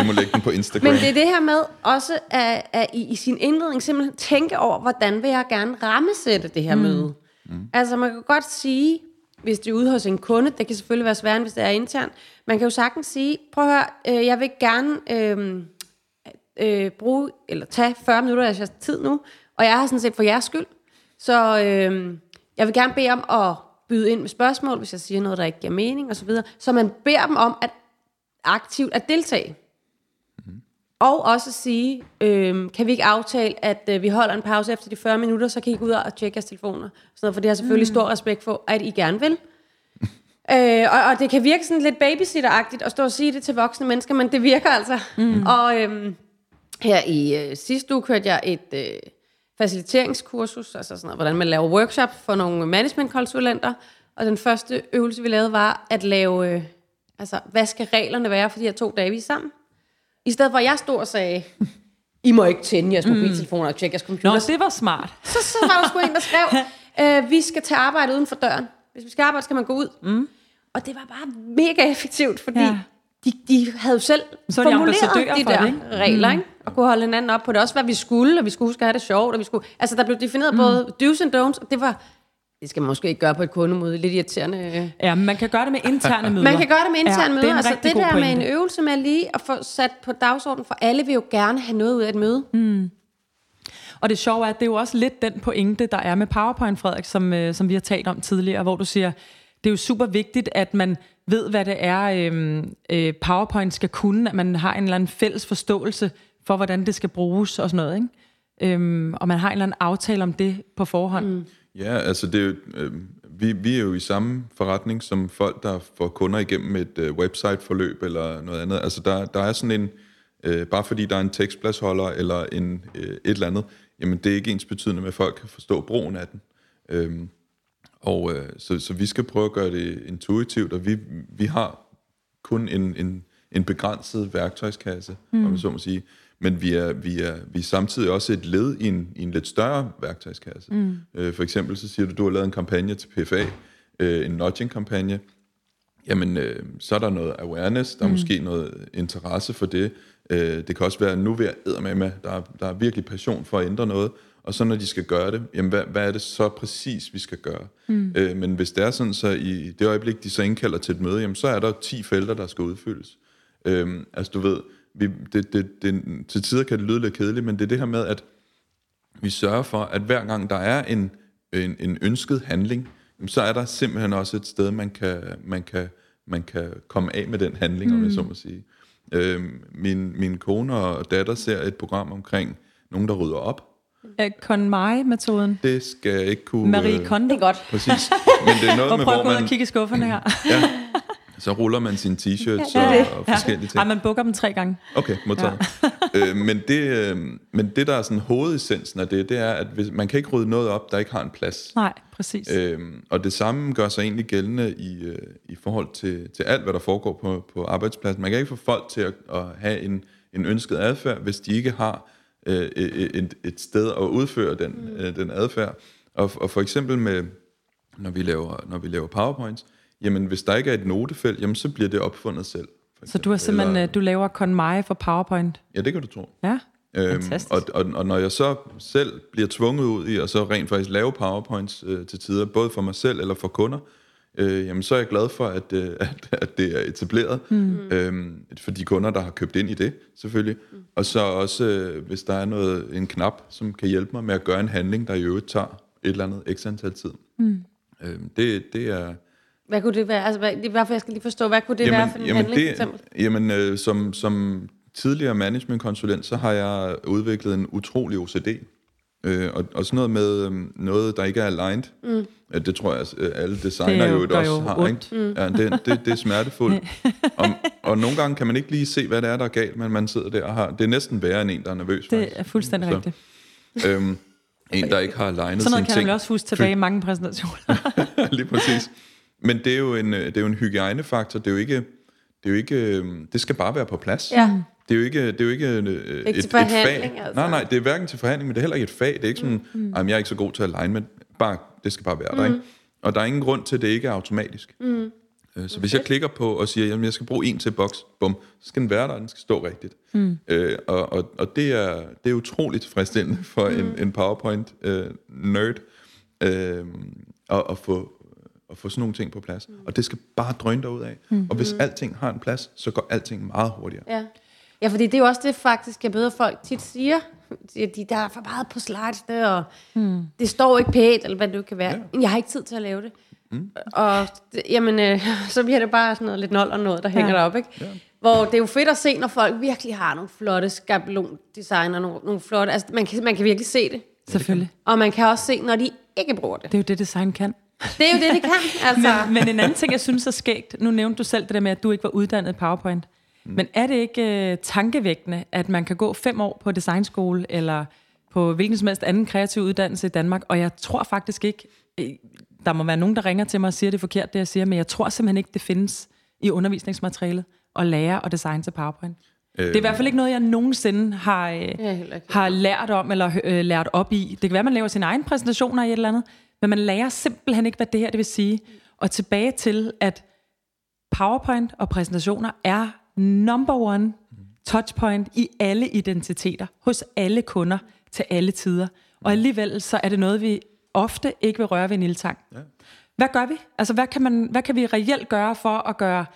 vi må lægge den på Instagram. Men det er det her med også at, at i, i sin indledning simpelthen tænke over, hvordan vil jeg gerne rammesætte det her mm. møde. Mm. Altså man kan godt sige, hvis det er ude hos en kunde, det kan selvfølgelig være sværere, end hvis det er internt, man kan jo sagtens sige, prøv at høre, øh, jeg vil gerne øh, øh, bruge, eller tage 40 minutter af jeres tid nu, og jeg har sådan set for jeres skyld. Så øh, jeg vil gerne bede om at byde ind med spørgsmål, hvis jeg siger noget, der ikke giver mening osv. Så, så man beder dem om at aktivt at deltage. Og også sige, øh, kan vi ikke aftale, at øh, vi holder en pause efter de 40 minutter, så kan I gå ud og tjekke jeres telefoner. Sådan noget, for det har selvfølgelig mm. stor respekt for, at I gerne vil. øh, og, og det kan virke sådan lidt babysitter-agtigt at stå og sige det til voksne mennesker, men det virker altså. Mm. Og øh, her i øh, sidste uge kørte jeg et øh, faciliteringskursus, altså sådan noget, hvordan man laver workshop for nogle managementkonsulenter. Og den første øvelse, vi lavede, var at lave, øh, altså hvad skal reglerne være for de her to dage, vi er sammen? I stedet for, at jeg stod og sagde, I må ikke tænde jeres mobiltelefoner og tjekke jeres computer. Nå, det var smart. Så, så var der sgu en, der skrev, øh, vi skal tage arbejde uden for døren. Hvis vi skal arbejde, skal man gå ud. Mm. Og det var bare mega effektivt, fordi Ja. de, de havde jo selv Så er de formuleret de for der det, ikke? regler, ikke? Og kunne holde hinanden op på det. Også hvad vi skulle, og vi skulle huske at have det sjovt. Og vi skulle, altså, der blev defineret mm. både do's and don'ts, og det var... Det skal man måske ikke gøre på et kundemøde. Lidt irriterende. Ja, men man kan gøre det med interne møder. Man kan gøre det med interne ja, det er møder. Altså det god der med pointe. en øvelse med lige at få sat på dagsordenen, for alle vil jo gerne have noget ud af et møde. Mm. Og det sjove er, at det er jo også lidt den pointe, der er med PowerPoint, Frederik, som, øh, som vi har talt om tidligere, hvor du siger, det er jo super vigtigt, at man ved, hvad det er, øh, øh, PowerPoint skal kunne, at man har en eller anden fælles forståelse for, hvordan det skal bruges og sådan noget, ikke? Øhm, og man har en eller anden aftale om det på forhånd. Mm. Ja, altså det er jo, øh, vi, vi er jo i samme forretning som folk, der får kunder igennem et øh, website-forløb eller noget andet. Altså der, der er sådan en, øh, bare fordi der er en tekstpladsholder eller en, øh, et eller andet, jamen det er ikke ens betydende med, at folk kan forstå brugen af den. Øhm, og øh, så, så vi skal prøve at gøre det intuitivt, og vi, vi har kun en, en, en begrænset værktøjskasse, mm. om jeg så må sige. Men vi er, vi, er, vi er samtidig også et led i en, i en lidt større værktøjskasse. Mm. Øh, for eksempel så siger du, du har lavet en kampagne til PFA, øh, en nudging-kampagne. Jamen, øh, så er der noget awareness, der er mm. måske noget interesse for det. Øh, det kan også være, nu vil jeg med med, der, er- der er virkelig passion for at ændre noget. Og så når de skal gøre det, jamen hvad, hvad er det så præcis, vi skal gøre? Mm. Øh, men hvis det er sådan, så i det øjeblik, de så indkalder til et møde, jamen så er der 10 felter, der skal udfyldes. Øhm, altså du ved, vi, det, det, det, til tider kan det lyde lidt kedeligt, men det er det her med, at vi sørger for, at hver gang der er en, en, en ønsket handling, så er der simpelthen også et sted, man kan, man kan, man kan komme af med den handling, mm. om jeg så må sige. Øhm, min, min kone og datter ser et program omkring nogen, der rydder op. Øh, KonMai-metoden. Det skal jeg ikke kunne... Marie øh, Kondo. Det er godt. Præcis. Men det er noget Og med, prøv at gå ud og kigge i skufferne her. Ja, så ruller man sine t-shirts Ja, det er og, og forskellige ting. Ej, man bukker dem tre gange. Okay, modtaget. Ja. øh, men, det, øh, men det, der er sådan hovedessensen af det, det er, at hvis, man kan ikke rydde noget op, der ikke har en plads. Nej, præcis. Øhm, og det samme gør sig egentlig gældende i, øh, i forhold til, til alt, hvad der foregår på, på arbejdspladsen. Man kan ikke få folk til at, at have en, en ønsket adfærd, hvis de ikke har øh, et, et, et sted at udføre den, mm. øh, den adfærd. Og, og for eksempel med, når vi laver, når vi laver powerpoints, jamen hvis der ikke er et notefelt, jamen så bliver det opfundet selv. Så du har simpelthen, Eller- øh, du laver KonMai for PowerPoint. Ja, det kan du tro. Ja, Øhm, fantastisk. og, og, og når jeg så selv bliver tvunget ud i at så rent faktisk lave powerpoints øh, til tider, både for mig selv eller for kunder, øh, jamen så er jeg glad for, at, øh, at, at det er etableret, mm. øhm, for de kunder, der har købt ind i det, selvfølgelig. Mm. Og så også, øh, hvis der er noget, en knap, som kan hjælpe mig med at gøre en handling, der i øvrigt tager et eller andet ekstra antal tid. Mm. Øhm, det, det er... Hvad kunne det være? Altså, hvad, det er bare for, jeg skal lige forstå, hvad kunne det Jamen, være for en jamen, handling, det, for jamen øh, som, som tidligere managementkonsulent, så har jeg udviklet en utrolig OCD. Øh, og, og sådan noget med øh, noget, der ikke er aligned. Mm. Ja, det tror jeg, øh, alle designer Det er jo- jo, også jo har. ondt. Ikke? Ja, det, det, det er smertefuldt. og, og nogle gange kan man ikke lige se, hvad det er, der er galt, men man sidder der og har... Det er næsten værre end en, der er nervøs. Det faktisk. er fuldstændig Så, rigtigt. Øhm, en, der ikke har alignet Sådan noget kan ting. man også huske tilbage i mange præsentationer. Lige præcis. Men det er jo en, øh, det er jo en hygiejnefaktor. Det er jo ikke... Det, er jo ikke, øhm, det skal bare være på plads. Ja. Det er jo ikke, det er jo ikke, øh, et, til et forhandling, fag. altså. Nej, nej, det er hverken til forhandling, men det er heller ikke et fag. Det er ikke sådan, mm. jeg er ikke så god til alignment. Bare, det skal bare være Mm. der, ikke? Og der er ingen grund til, at det ikke er automatisk. Mm. Så hvis jeg klikker på og siger, at jeg skal bruge en til boks, bum, så skal den være der, og den skal stå rigtigt. Mm. Øh, og og, og det, er, det er utroligt tilfredsstillende for mm. en, en PowerPoint-nerd øh, at, at, få, at få sådan nogle ting på plads. Mm. Og det skal bare drøne ud af. Mm. Og hvis alting har en plads, så går alting meget hurtigere. Ja. ja, fordi det er jo også det faktisk, jeg bedre folk tit siger. De, der er for meget på slides der, og hmm. det står ikke pænt, eller hvad det nu kan være. Ja. Jeg har ikke tid til at lave det. Mm. Og det, jamen, øh, så bliver det bare sådan noget lidt nold og noget, der hænger Ja. deroppe. Ikke? Ja. Hvor det er jo fedt at se, når folk virkelig har nogle flotte skabelon-designer, nogle, nogle flotte, altså man kan, man kan virkelig se det. Selvfølgelig. Og man kan også se, når de ikke bruger det. Det er jo det, design kan. Det er jo det, det kan. Altså. Men, men en anden ting, jeg synes er skægt, nu nævnte du selv det der med, at du ikke var uddannet i PowerPoint. Mm. Men er det ikke øh, tankevækkende, at man kan gå fem år på designskole, eller på hvilken som helst anden kreativ uddannelse i Danmark, og jeg tror faktisk ikke, øh, der må være nogen, der ringer til mig og siger det er forkert, det jeg siger, men jeg tror simpelthen ikke, det findes i undervisningsmaterialet at lære og designe til PowerPoint. Det er i hvert fald ikke noget, jeg nogensinde har, øh, har lært om eller øh, lært op i. Det kan være, man laver sine egne præsentationer i et eller andet, men man lærer simpelthen ikke, hvad det her det vil sige. Og tilbage til, at PowerPoint og præsentationer er number one touchpoint i alle identiteter, hos alle kunder, til alle tider. Og alligevel så er det noget, vi ofte ikke vil røre ved en ildtang. Ja. Hvad gør vi? Altså, hvad kan, man, hvad kan vi reelt gøre for at gøre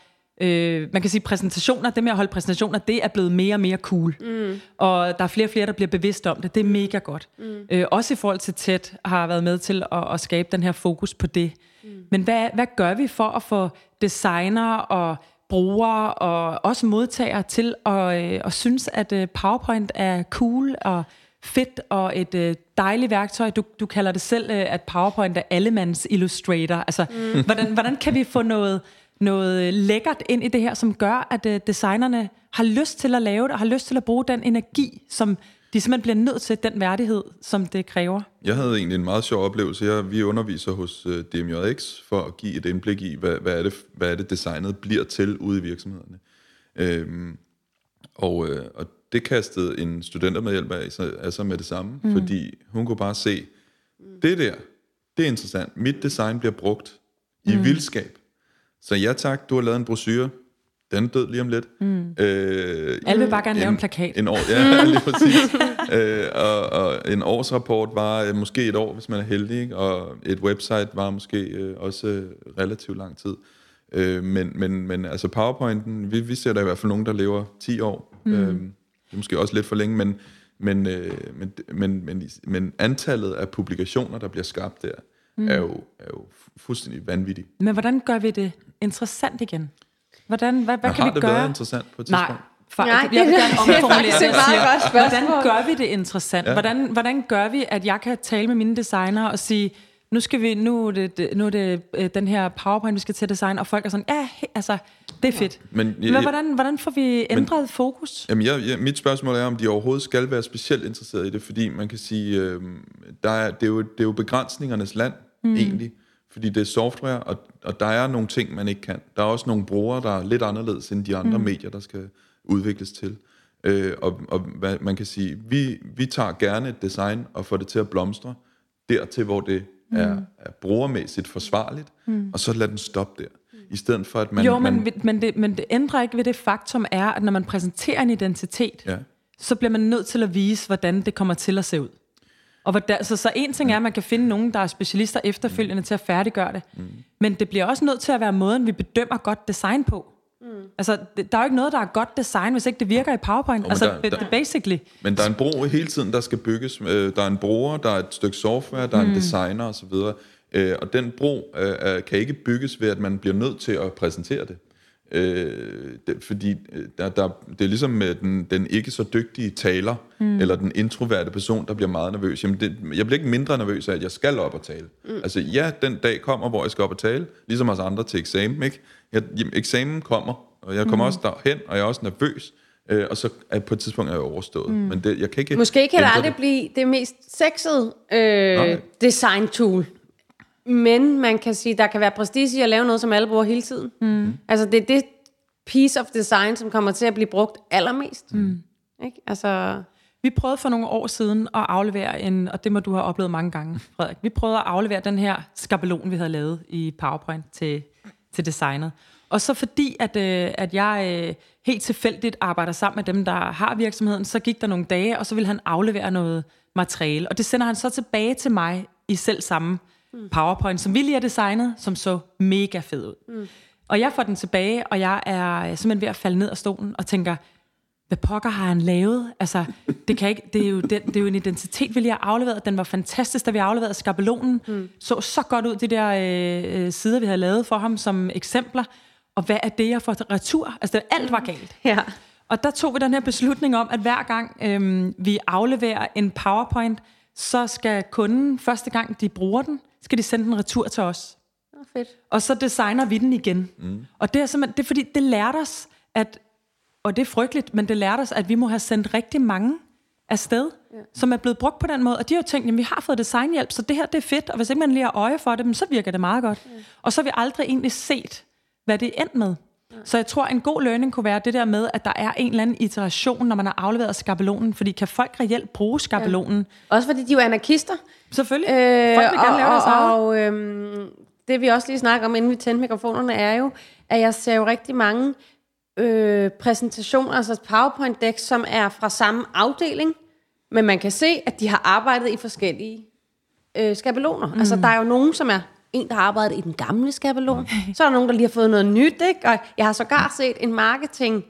Øh, man kan sige, præsentationer, det med at holde præsentationer, det er blevet mere og mere cool. Mm. Og der er flere og flere, der bliver bevidst om det. Det er mega godt. Mm. Øh, også i forhold til TED har været med til at, at skabe den her fokus på det. Mm. Men hvad, hvad gør vi for at få designer og brugere og også modtagere til at, øh, at synes, at øh, PowerPoint er cool og fedt og et øh, dejligt værktøj. Du, du kalder det selv, øh, at PowerPoint er allemands illustrator. Altså, mm. hvordan, hvordan kan vi få noget, noget lækkert ind i det her, som gør, at øh, designerne har lyst til at lave det, og har lyst til at bruge den energi, som de simpelthen bliver nødt til, den værdighed, som det kræver. Jeg havde egentlig en meget sjov oplevelse. Jeg, vi underviser hos uh, DMJX for at give et indblik i, hvad, hvad, er det, hvad er det designet bliver til ude i virksomhederne. Øhm, og, øh, og det kastede en studentermedhjælp af sig, af sig med det samme, mm. fordi hun kunne bare se, det der, det er interessant. Mit design bliver brugt i mm. vildskab. Så ja tak, du har lavet en brochure. Den er død lige om lidt. Mm. Øh, Alle vil bare gerne lave en plakat. En år, ja, lige præcis. øh, og, og en årsrapport var øh, måske et år, hvis man er heldig, ikke? og et website var måske øh, også øh, relativt lang tid. Øh, men, men, men altså PowerPointen, vi, vi ser der i hvert fald nogen, der lever 10 år. Mm. Øh, det er måske også lidt for længe, men, men, øh, men, men, men, men antallet af publikationer, der bliver skabt der, mm. er, jo, er jo fuldstændig vanvittigt. Men hvordan gør vi det interessant igen? Hvordan, hvad, hvad Men kan har vi det gøre? været interessant på et tidspunkt? Nej, fa- Nej, jeg vil det- gerne det er omformulere faktisk det. spørgsmål. Hvordan gør vi det interessant? Ja. Hvordan, hvordan gør vi, at jeg kan tale med mine designer og sige, nu skal vi, nu er det, nu er det øh, den her PowerPoint, vi skal til at designe, og folk er sådan, ja, altså, det er fedt. Men, Men hvordan, hvordan får vi ændret fokus? Jamen, jeg, jeg, mit spørgsmål er, om de overhovedet skal være specielt interesserede i det, fordi man kan sige, øh, der er, det, er jo, det er jo begrænsningernes land, mm. egentlig, fordi det er software, og, og der er nogle ting, man ikke kan. Der er også nogle brugere, der er lidt anderledes end de andre mm. medier, der skal udvikles til. Øh, og og hvad, man kan sige, vi, vi tager gerne et design og får det til at blomstre dertil, hvor det mm. er, er brugermæssigt forsvarligt, mm. og så lad den stoppe der. I stedet for, at man... jo, men, man, men, det, men det ændrer ikke ved det faktum er, at når man præsenterer en identitet, Ja. så bliver man nødt til at vise, hvordan det kommer til at se ud. Og hvordan, så, så en ting er, at man kan finde nogen, der er specialister efterfølgende til at færdiggøre det. Mm. Men det bliver også nødt til at være måden, vi bedømmer godt design på. Mm. Altså, der er jo ikke noget, der er godt design, hvis ikke det virker i PowerPoint. men altså, der- det, der- det basically. Men der er en bro hele tiden, der skal bygges. Øh, Der er en bruger, der er et stykke software, der er en designer osv. Øh, Og den bro øh, kan ikke bygges ved, at man bliver nødt til at præsentere det. Øh, det fordi øh, der, der, det er ligesom med den, den ikke så dygtige taler, mm. eller den introverte person, der bliver meget nervøs. Jamen det, jeg bliver ikke mindre nervøs af, at jeg skal op og tale. Mm. Altså ja, den dag kommer, hvor jeg skal op og tale, ligesom os andre til eksamen. Ikke? Jeg, jamen, eksamen kommer, og jeg kommer mm. også derhen, og jeg er også nervøs. Øh, og så er på et tidspunkt er jeg overstået. Mm. Men det, jeg kan ikke Måske kan det aldrig blive det mest sexede Nej. øh, design tool. Men man kan sige, der kan være prestige i at lave noget, som alle bruger hele tiden. Mm. Altså det er det piece of design, som kommer til at blive brugt allermest. Mm. Ikke? Altså, Vi prøvede for nogle år siden at aflevere en, og det må du have oplevet mange gange, Frederik. Vi prøvede at aflevere den her skabelon, vi havde lavet i PowerPoint til, til designet. Og så fordi, at, øh, at jeg øh, helt tilfældigt arbejder sammen med dem, der har virksomheden, så gik der nogle dage, og så ville han aflevere noget materiale. Og det sender han så tilbage til mig i selv samme PowerPoint, som vi lige har designet, som så mega fed ud. Mm. Og jeg får den tilbage, og jeg er simpelthen ved at falde ned af stolen og tænker, hvad pokker har han lavet? Altså, det, kan ikke, det, er jo den, det er jo en identitet, vi lige har afleveret. Den var fantastisk, da vi afleverede skabelonen. Mm. Så så godt ud, de der øh, øh, sider, vi havde lavet for ham som eksempler. Og hvad er det, jeg får retur? Altså, det, alt var galt. ja. Og der tog vi den her beslutning om, at hver gang øhm, vi afleverer en PowerPoint, så skal kunden, første gang de bruger den, skal de sende den retur til os. Oh, fedt. Og så designer vi den igen. Mm. Og det er simpelthen, det er fordi, det lærte os, at, og det er frygteligt, men det lærte os, at vi må have sendt rigtig mange afsted, ja. som er blevet brugt på den måde. Og de har jo tænkt, at vi har fået designhjælp, så det her det er fedt, og hvis ikke man lige har øje for det, men så virker det meget godt. Ja. Og så har vi aldrig egentlig set, hvad det er endt med. Så jeg tror, en god learning kunne være det der med, at der er en eller anden iteration, når man har afleveret skabelonen. Fordi kan folk reelt bruge skabelonen? Ja. Også fordi de er jo anarkister. Selvfølgelig. Øh, folk vil gerne lave deres og, og, og øhm, det vi også lige snakker om, inden vi tændte mikrofonerne, er jo, at jeg ser jo rigtig mange øh, præsentationer, altså PowerPoint-decks, som er fra samme afdeling, men man kan se, at de har arbejdet i forskellige øh, skabeloner. Mm. Altså, der er jo nogen, som er en, der har arbejdet i den gamle skabelon. Så er der nogen, der lige har fået noget nyt, ikke? Og jeg har sågar set en marketing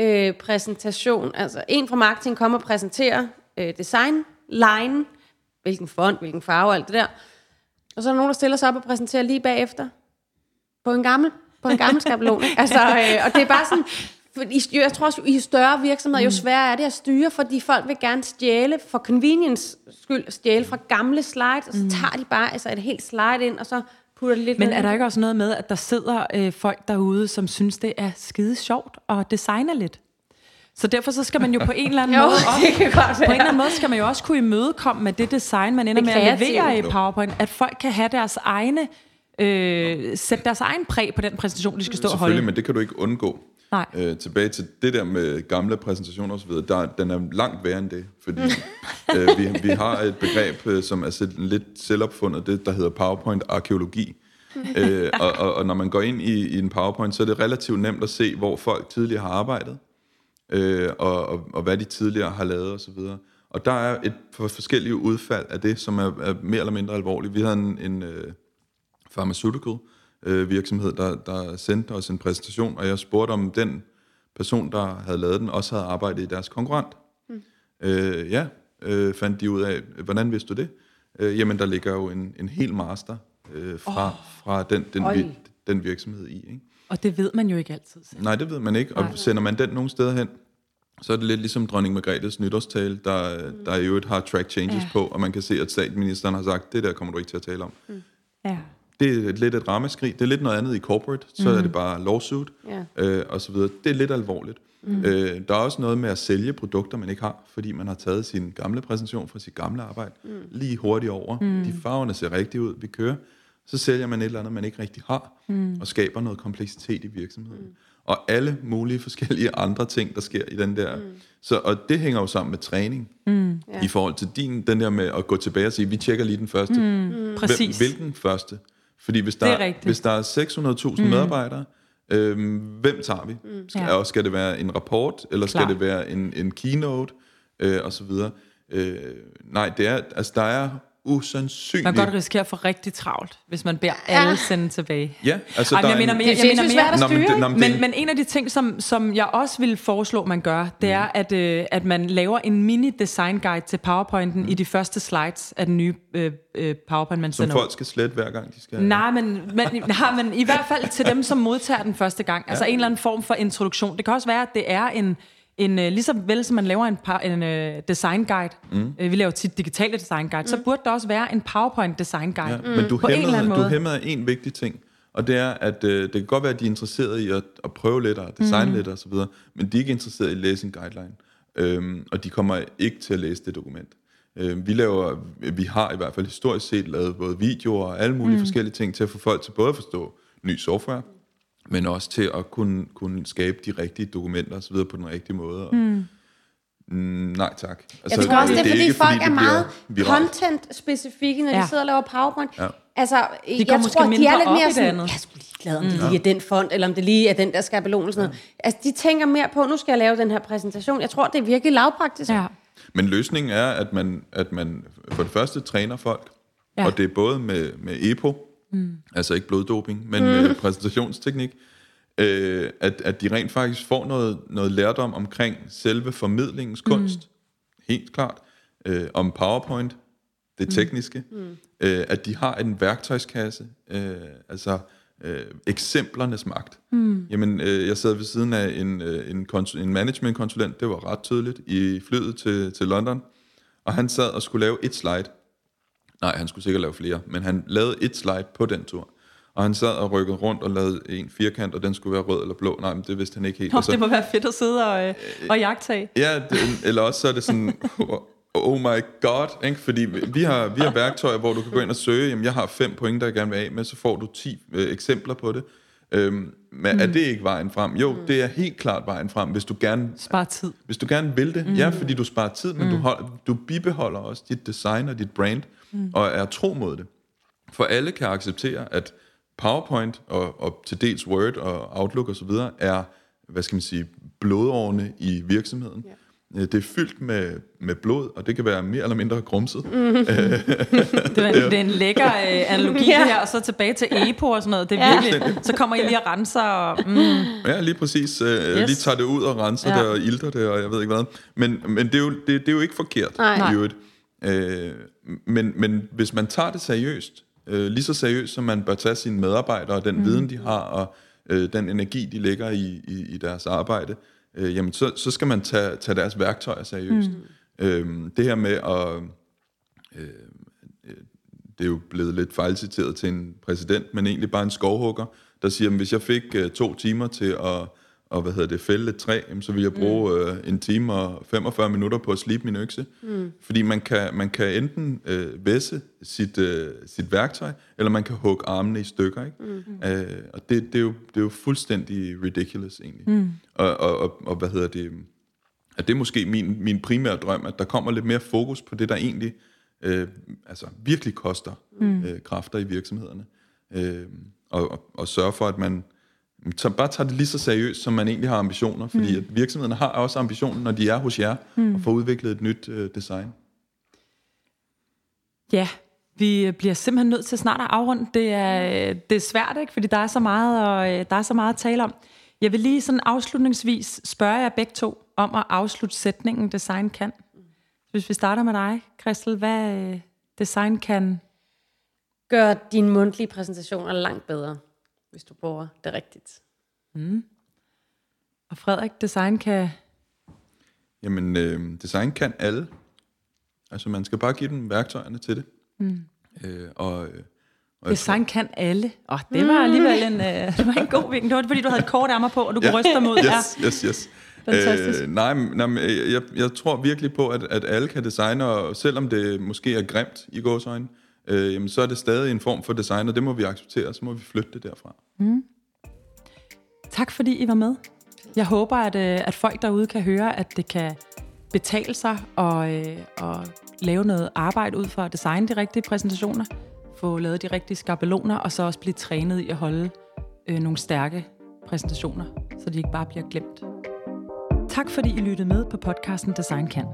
øh, præsentation. Altså, en fra marketing kommer og præsenterer øh, design, line, hvilken font, hvilken farve, alt det der. Og så er der nogen, der stiller sig op og præsenterer lige bagefter på en gammel, på en gammel skabelon. ikke? Altså, øh, og det er bare sådan, fordi jeg tror også, i større virksomheder, jo sværere er det at styre, fordi folk vil gerne stjæle for convenience skyld, stjæle fra gamle slides, og så tager de bare altså et helt slide ind, og så putter de lidt Men er der ikke også noget med, at der sidder øh, folk derude, som synes, det er skide sjovt at designe lidt? Så derfor så skal man jo på en eller anden Jo, måde også, det kan godt på en eller anden måde skal man jo også kunne imødekomme med det design, man ender Det med at levere i. PowerPoint, at folk kan have deres egne, øh, sætte deres egen præg på den præsentation, de skal stå og Selvfølgelig, holde. men det kan du ikke undgå. Nej. Øh, tilbage til det der med gamle præsentationer osv., der, den er langt værre end det, fordi øh, vi, vi har et begreb, øh, som er lidt selvopfundet, det der hedder PowerPoint-arkeologi. øh, og, og, og når man går ind i, i en PowerPoint, så er det relativt nemt at se, hvor folk tidligere har arbejdet, øh, og, og, og hvad de tidligere har lavet osv. Og der er et for forskellige udfald af det, som er, er mere eller mindre alvorligt. Vi havde en, en øh, pharmaceutical øh, virksomhed, der, der sendte os en præsentation, og jeg spurgte, om den person, der havde lavet den, også havde arbejdet i deres konkurrent. Mm. Øh, ja, øh, fandt de ud af, hvordan vidste du det? Øh, jamen, der ligger jo en, en hel master øh, fra, oh. fra den, den, vi, den virksomhed i. Ikke? Og det ved man jo ikke altid selv. Nej, det ved man ikke. Og sender man den nogle steder hen, så er det lidt ligesom dronning Margrethes nytårstale, der, der i øvrigt har track changes ja. på, og man kan se, at statsministeren har sagt, det der kommer du ikke til at tale om. Mm. Ja. Det er lidt et ramaskrig. Det er lidt noget andet i corporate. Så mm. er det bare lawsuit Ja. øh, og så videre. Det er lidt alvorligt. Mm. Øh, der er også noget med at sælge produkter, man ikke har, fordi man har taget sin gamle præsentation fra sit gamle arbejde mm. lige hurtigt over. Mm. De farverne ser rigtige ud, vi kører. Så sælger man et eller andet, man ikke rigtig har, mm. og skaber noget kompleksitet i virksomheden. Mm. Og alle mulige forskellige andre ting, der sker i den der. Mm. Så, og det hænger jo sammen med træning. Mm. I forhold til din, den der med at gå tilbage og sige, vi tjekker lige den første. Mm. Præcis. Hvem, hvilken første? Fordi hvis er der, hvis der er 600.000 mm. medarbejdere, øhm, hvem tager vi? Mm. Skal, Ja. Og skal det være en rapport, eller skal Klar. det være en, en keynote, øh, og så videre? Øh, nej, det er, altså, der er usandsynligt... Man kan godt risikere at få rigtig travlt, hvis man beder alle sende tilbage. Ja, altså, Ej, der men jeg er mener en- mere, Det er jeg mener mere, svært at Nå, men nå, men Men, en- men en af de ting, som, som jeg også vil foreslå, man gør, det er, at, øh, at man laver en mini-design guide til PowerPointen mm. i de første slides af den nye øh, øh, PowerPoint, man Som sender ud. folk skal slette hver gang, de skal... Nej men, men, nej, men i hvert fald til dem, som modtager den første gang. Altså en eller anden form for introduktion. Det kan også være, at det er en, en øh, ligesom vel som man laver en, par, en uh, design guide. Mm. vi laver tit digitale design guide. Mm. Så burde der også være en PowerPoint design guide. Ja, men du På en eller hæmmer, anden du måde. af en vigtig ting, og det er, at øh, det kan godt være, at de er interesserede i at, at prøve lidt og designe mm. lidt og så videre, men de er ikke interesserede i at læse en guideline, øhm, og de kommer ikke til at læse det dokument. Øhm, vi laver, vi har i hvert fald historisk set lavet både videoer og alle mulige mm. forskellige ting til at få folk til både at forstå ny software, men også til at kunne, kunne skabe de rigtige dokumenter og så videre på den rigtige måde. Og, mm. nej tak. Altså, Jeg tror også, det er, fordi ikke, folk er det meget content-specifikke, når Ja. de sidder og laver PowerPoint. Ja. Altså, går jeg måske tror, de er lidt mere det sådan, andet. jeg er sgu ligeglad, om det lige er den font, eller om det lige er den der skabelon, eller sådan noget. Altså, de tænker mere på, nu skal jeg lave den her præsentation. Jeg tror, det er virkelig lavpraktisk. Ja. Men løsningen er, at man, at man for det første træner folk, Ja. ja. og det er både med, med EPO, mm. altså ikke bloddoping, men mm. med præsentationsteknik, øh, at, at de rent faktisk får noget, noget lærdom omkring selve formidlingens kunst, mm. helt klart, øh, om PowerPoint, det tekniske, mm. øh, at de har en værktøjskasse, øh, altså øh, eksemplernes magt. Mm. Jamen, øh, jeg sad ved siden af en, øh, en, konsul- en managementkonsulent, det var ret tydeligt, i flyet til, til London, og han sad og skulle lave et slide. Nej, han skulle sikkert lave flere, men han lavede et slide på den tur. Og han sad og rykkede rundt og lavede en firkant, og den skulle være rød eller blå. Nej, men det vidste han ikke helt. Nå, Og så- det må være fedt at sidde og, øh, og jagtage. Ja, det, eller også så er det sådan, oh my god, ikke? fordi vi har, vi har værktøjer, hvor du kan gå ind og søge, jamen jeg har fem point, der jeg gerne vil af med, så får du 10 øh, eksempler på det. Øhm, men mm. er det ikke vejen frem? Jo, det er helt klart vejen frem, hvis du gerne, Spar tid. hvis du gerne vil det. Mm. Ja, fordi du sparer tid, men mm. du, hold, du bibeholder også dit design og dit brand, mm. Og er tro mod det. For alle kan acceptere, at PowerPoint og, og til dels Word og Outlook og så videre er, hvad skal man sige, blodårene i virksomheden. Ja. Det er fyldt med, med blod, og det kan være mere eller mindre grumset. Mm. Det er, det er en lækker øh, analogi Ja. her, og så tilbage til EPO og sådan noget. Det er Ja. virkelig, så kommer I lige og renser. Og, mm, Ja, lige præcis. Øh, Yes. Lige tager det ud og renser ja. det og ilter det, og jeg ved ikke hvad. Men, men det, er jo, det, det er jo ikke forkert. Nej. i øvrigt. Øh, men, men hvis man tager det seriøst, øh, lige så seriøst, som man bør tage sine medarbejdere og den mm. viden, de har, og øh, den energi, de lægger i, i, i deres arbejde, øh, jamen så, så skal man tage, tage deres værktøjer seriøst. Mm. Øh, det her med at... Øh, øh, det er jo blevet lidt fejlciteret til en præsident, men egentlig bare en skovhugger, der siger, at hvis jeg fik øh, to timer til at og, hvad hedder det, fælde et træ, så vil jeg bruge mm. øh, en time og 45 minutter på at slibe min økse. Mm. Fordi man kan, man kan enten øh, væsse sit, øh, sit værktøj, eller man kan hugge armene i stykker. Ikke? Mm. Øh, og det, det, er jo, det er jo fuldstændig ridiculous egentlig. Mm. Og, og, og, og hvad hedder det... at det er måske min, min primære drøm, at der kommer lidt mere fokus på det, der egentlig øh, altså virkelig koster mm. øh, kræfter i virksomhederne. Øh, og, og, og sørge for, at man så bare tager det lige så seriøst, som man egentlig har ambitioner, fordi mm. at virksomhederne har også ambitioner, når de er hos jer, mm. og får udviklet et nyt øh, design. ja, vi bliver simpelthen nødt til snart at afrunde. Det er, det er svært, ikke? fordi der er, så meget, og, der er så meget at tale om. Jeg vil lige sådan afslutningsvis spørge jer begge to om at afslutte sætningen design kan. Hvis vi starter med dig, Christel, hvad øh, design kan... Gør dine mundtlige præsentationer langt bedre, hvis du bruger det rigtigt. Og Frederik, design kan... Jamen, øh, design kan alle. Altså, man skal bare give dem værktøjerne til det. Mm. Øh, og, øh, og Design kan alle. Åh, oh, det var alligevel en, øh, det var en god vinkel. Det var fordi, du havde et kort ærmer på, og du kunne ryste dem ud. Ja. Yes, yes, yes. Fantastisk. Øh, nej, men- nej, øh, jeg, jeg tror virkelig på, at, at alle kan designe, og selvom det måske er grimt i gåsøjne, øh, jamen, så er det stadig en form for design, og det må vi acceptere, og så må vi flytte det derfra. Mm. Tak fordi I var med. Jeg håber, at, øh, at folk derude kan høre, at det kan betale sig og, øh, og lave noget arbejde ud for at designe de rigtige præsentationer, få lavet de rigtige skabeloner, og så også blive trænet i at holde øh, nogle stærke præsentationer, så de ikke bare bliver glemt. Tak fordi I lyttede med på podcasten Design Kan.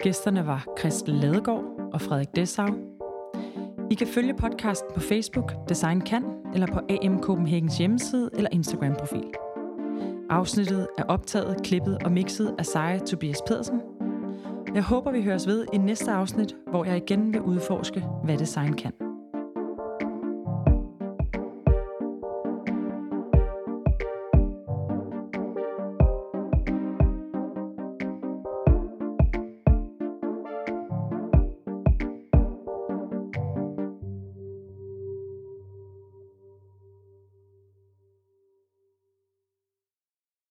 Gæsterne var Christel Ladegaard og Frederik Dessau. I kan følge podcasten på Facebook, Design Kan, eller på AM Copenhagens hjemmeside eller Instagram-profil. Afsnittet er optaget, klippet og mixet af Seje Tobias Pedersen. Jeg håber, vi høres ved i næste afsnit, hvor jeg igen vil udforske, hvad design kan.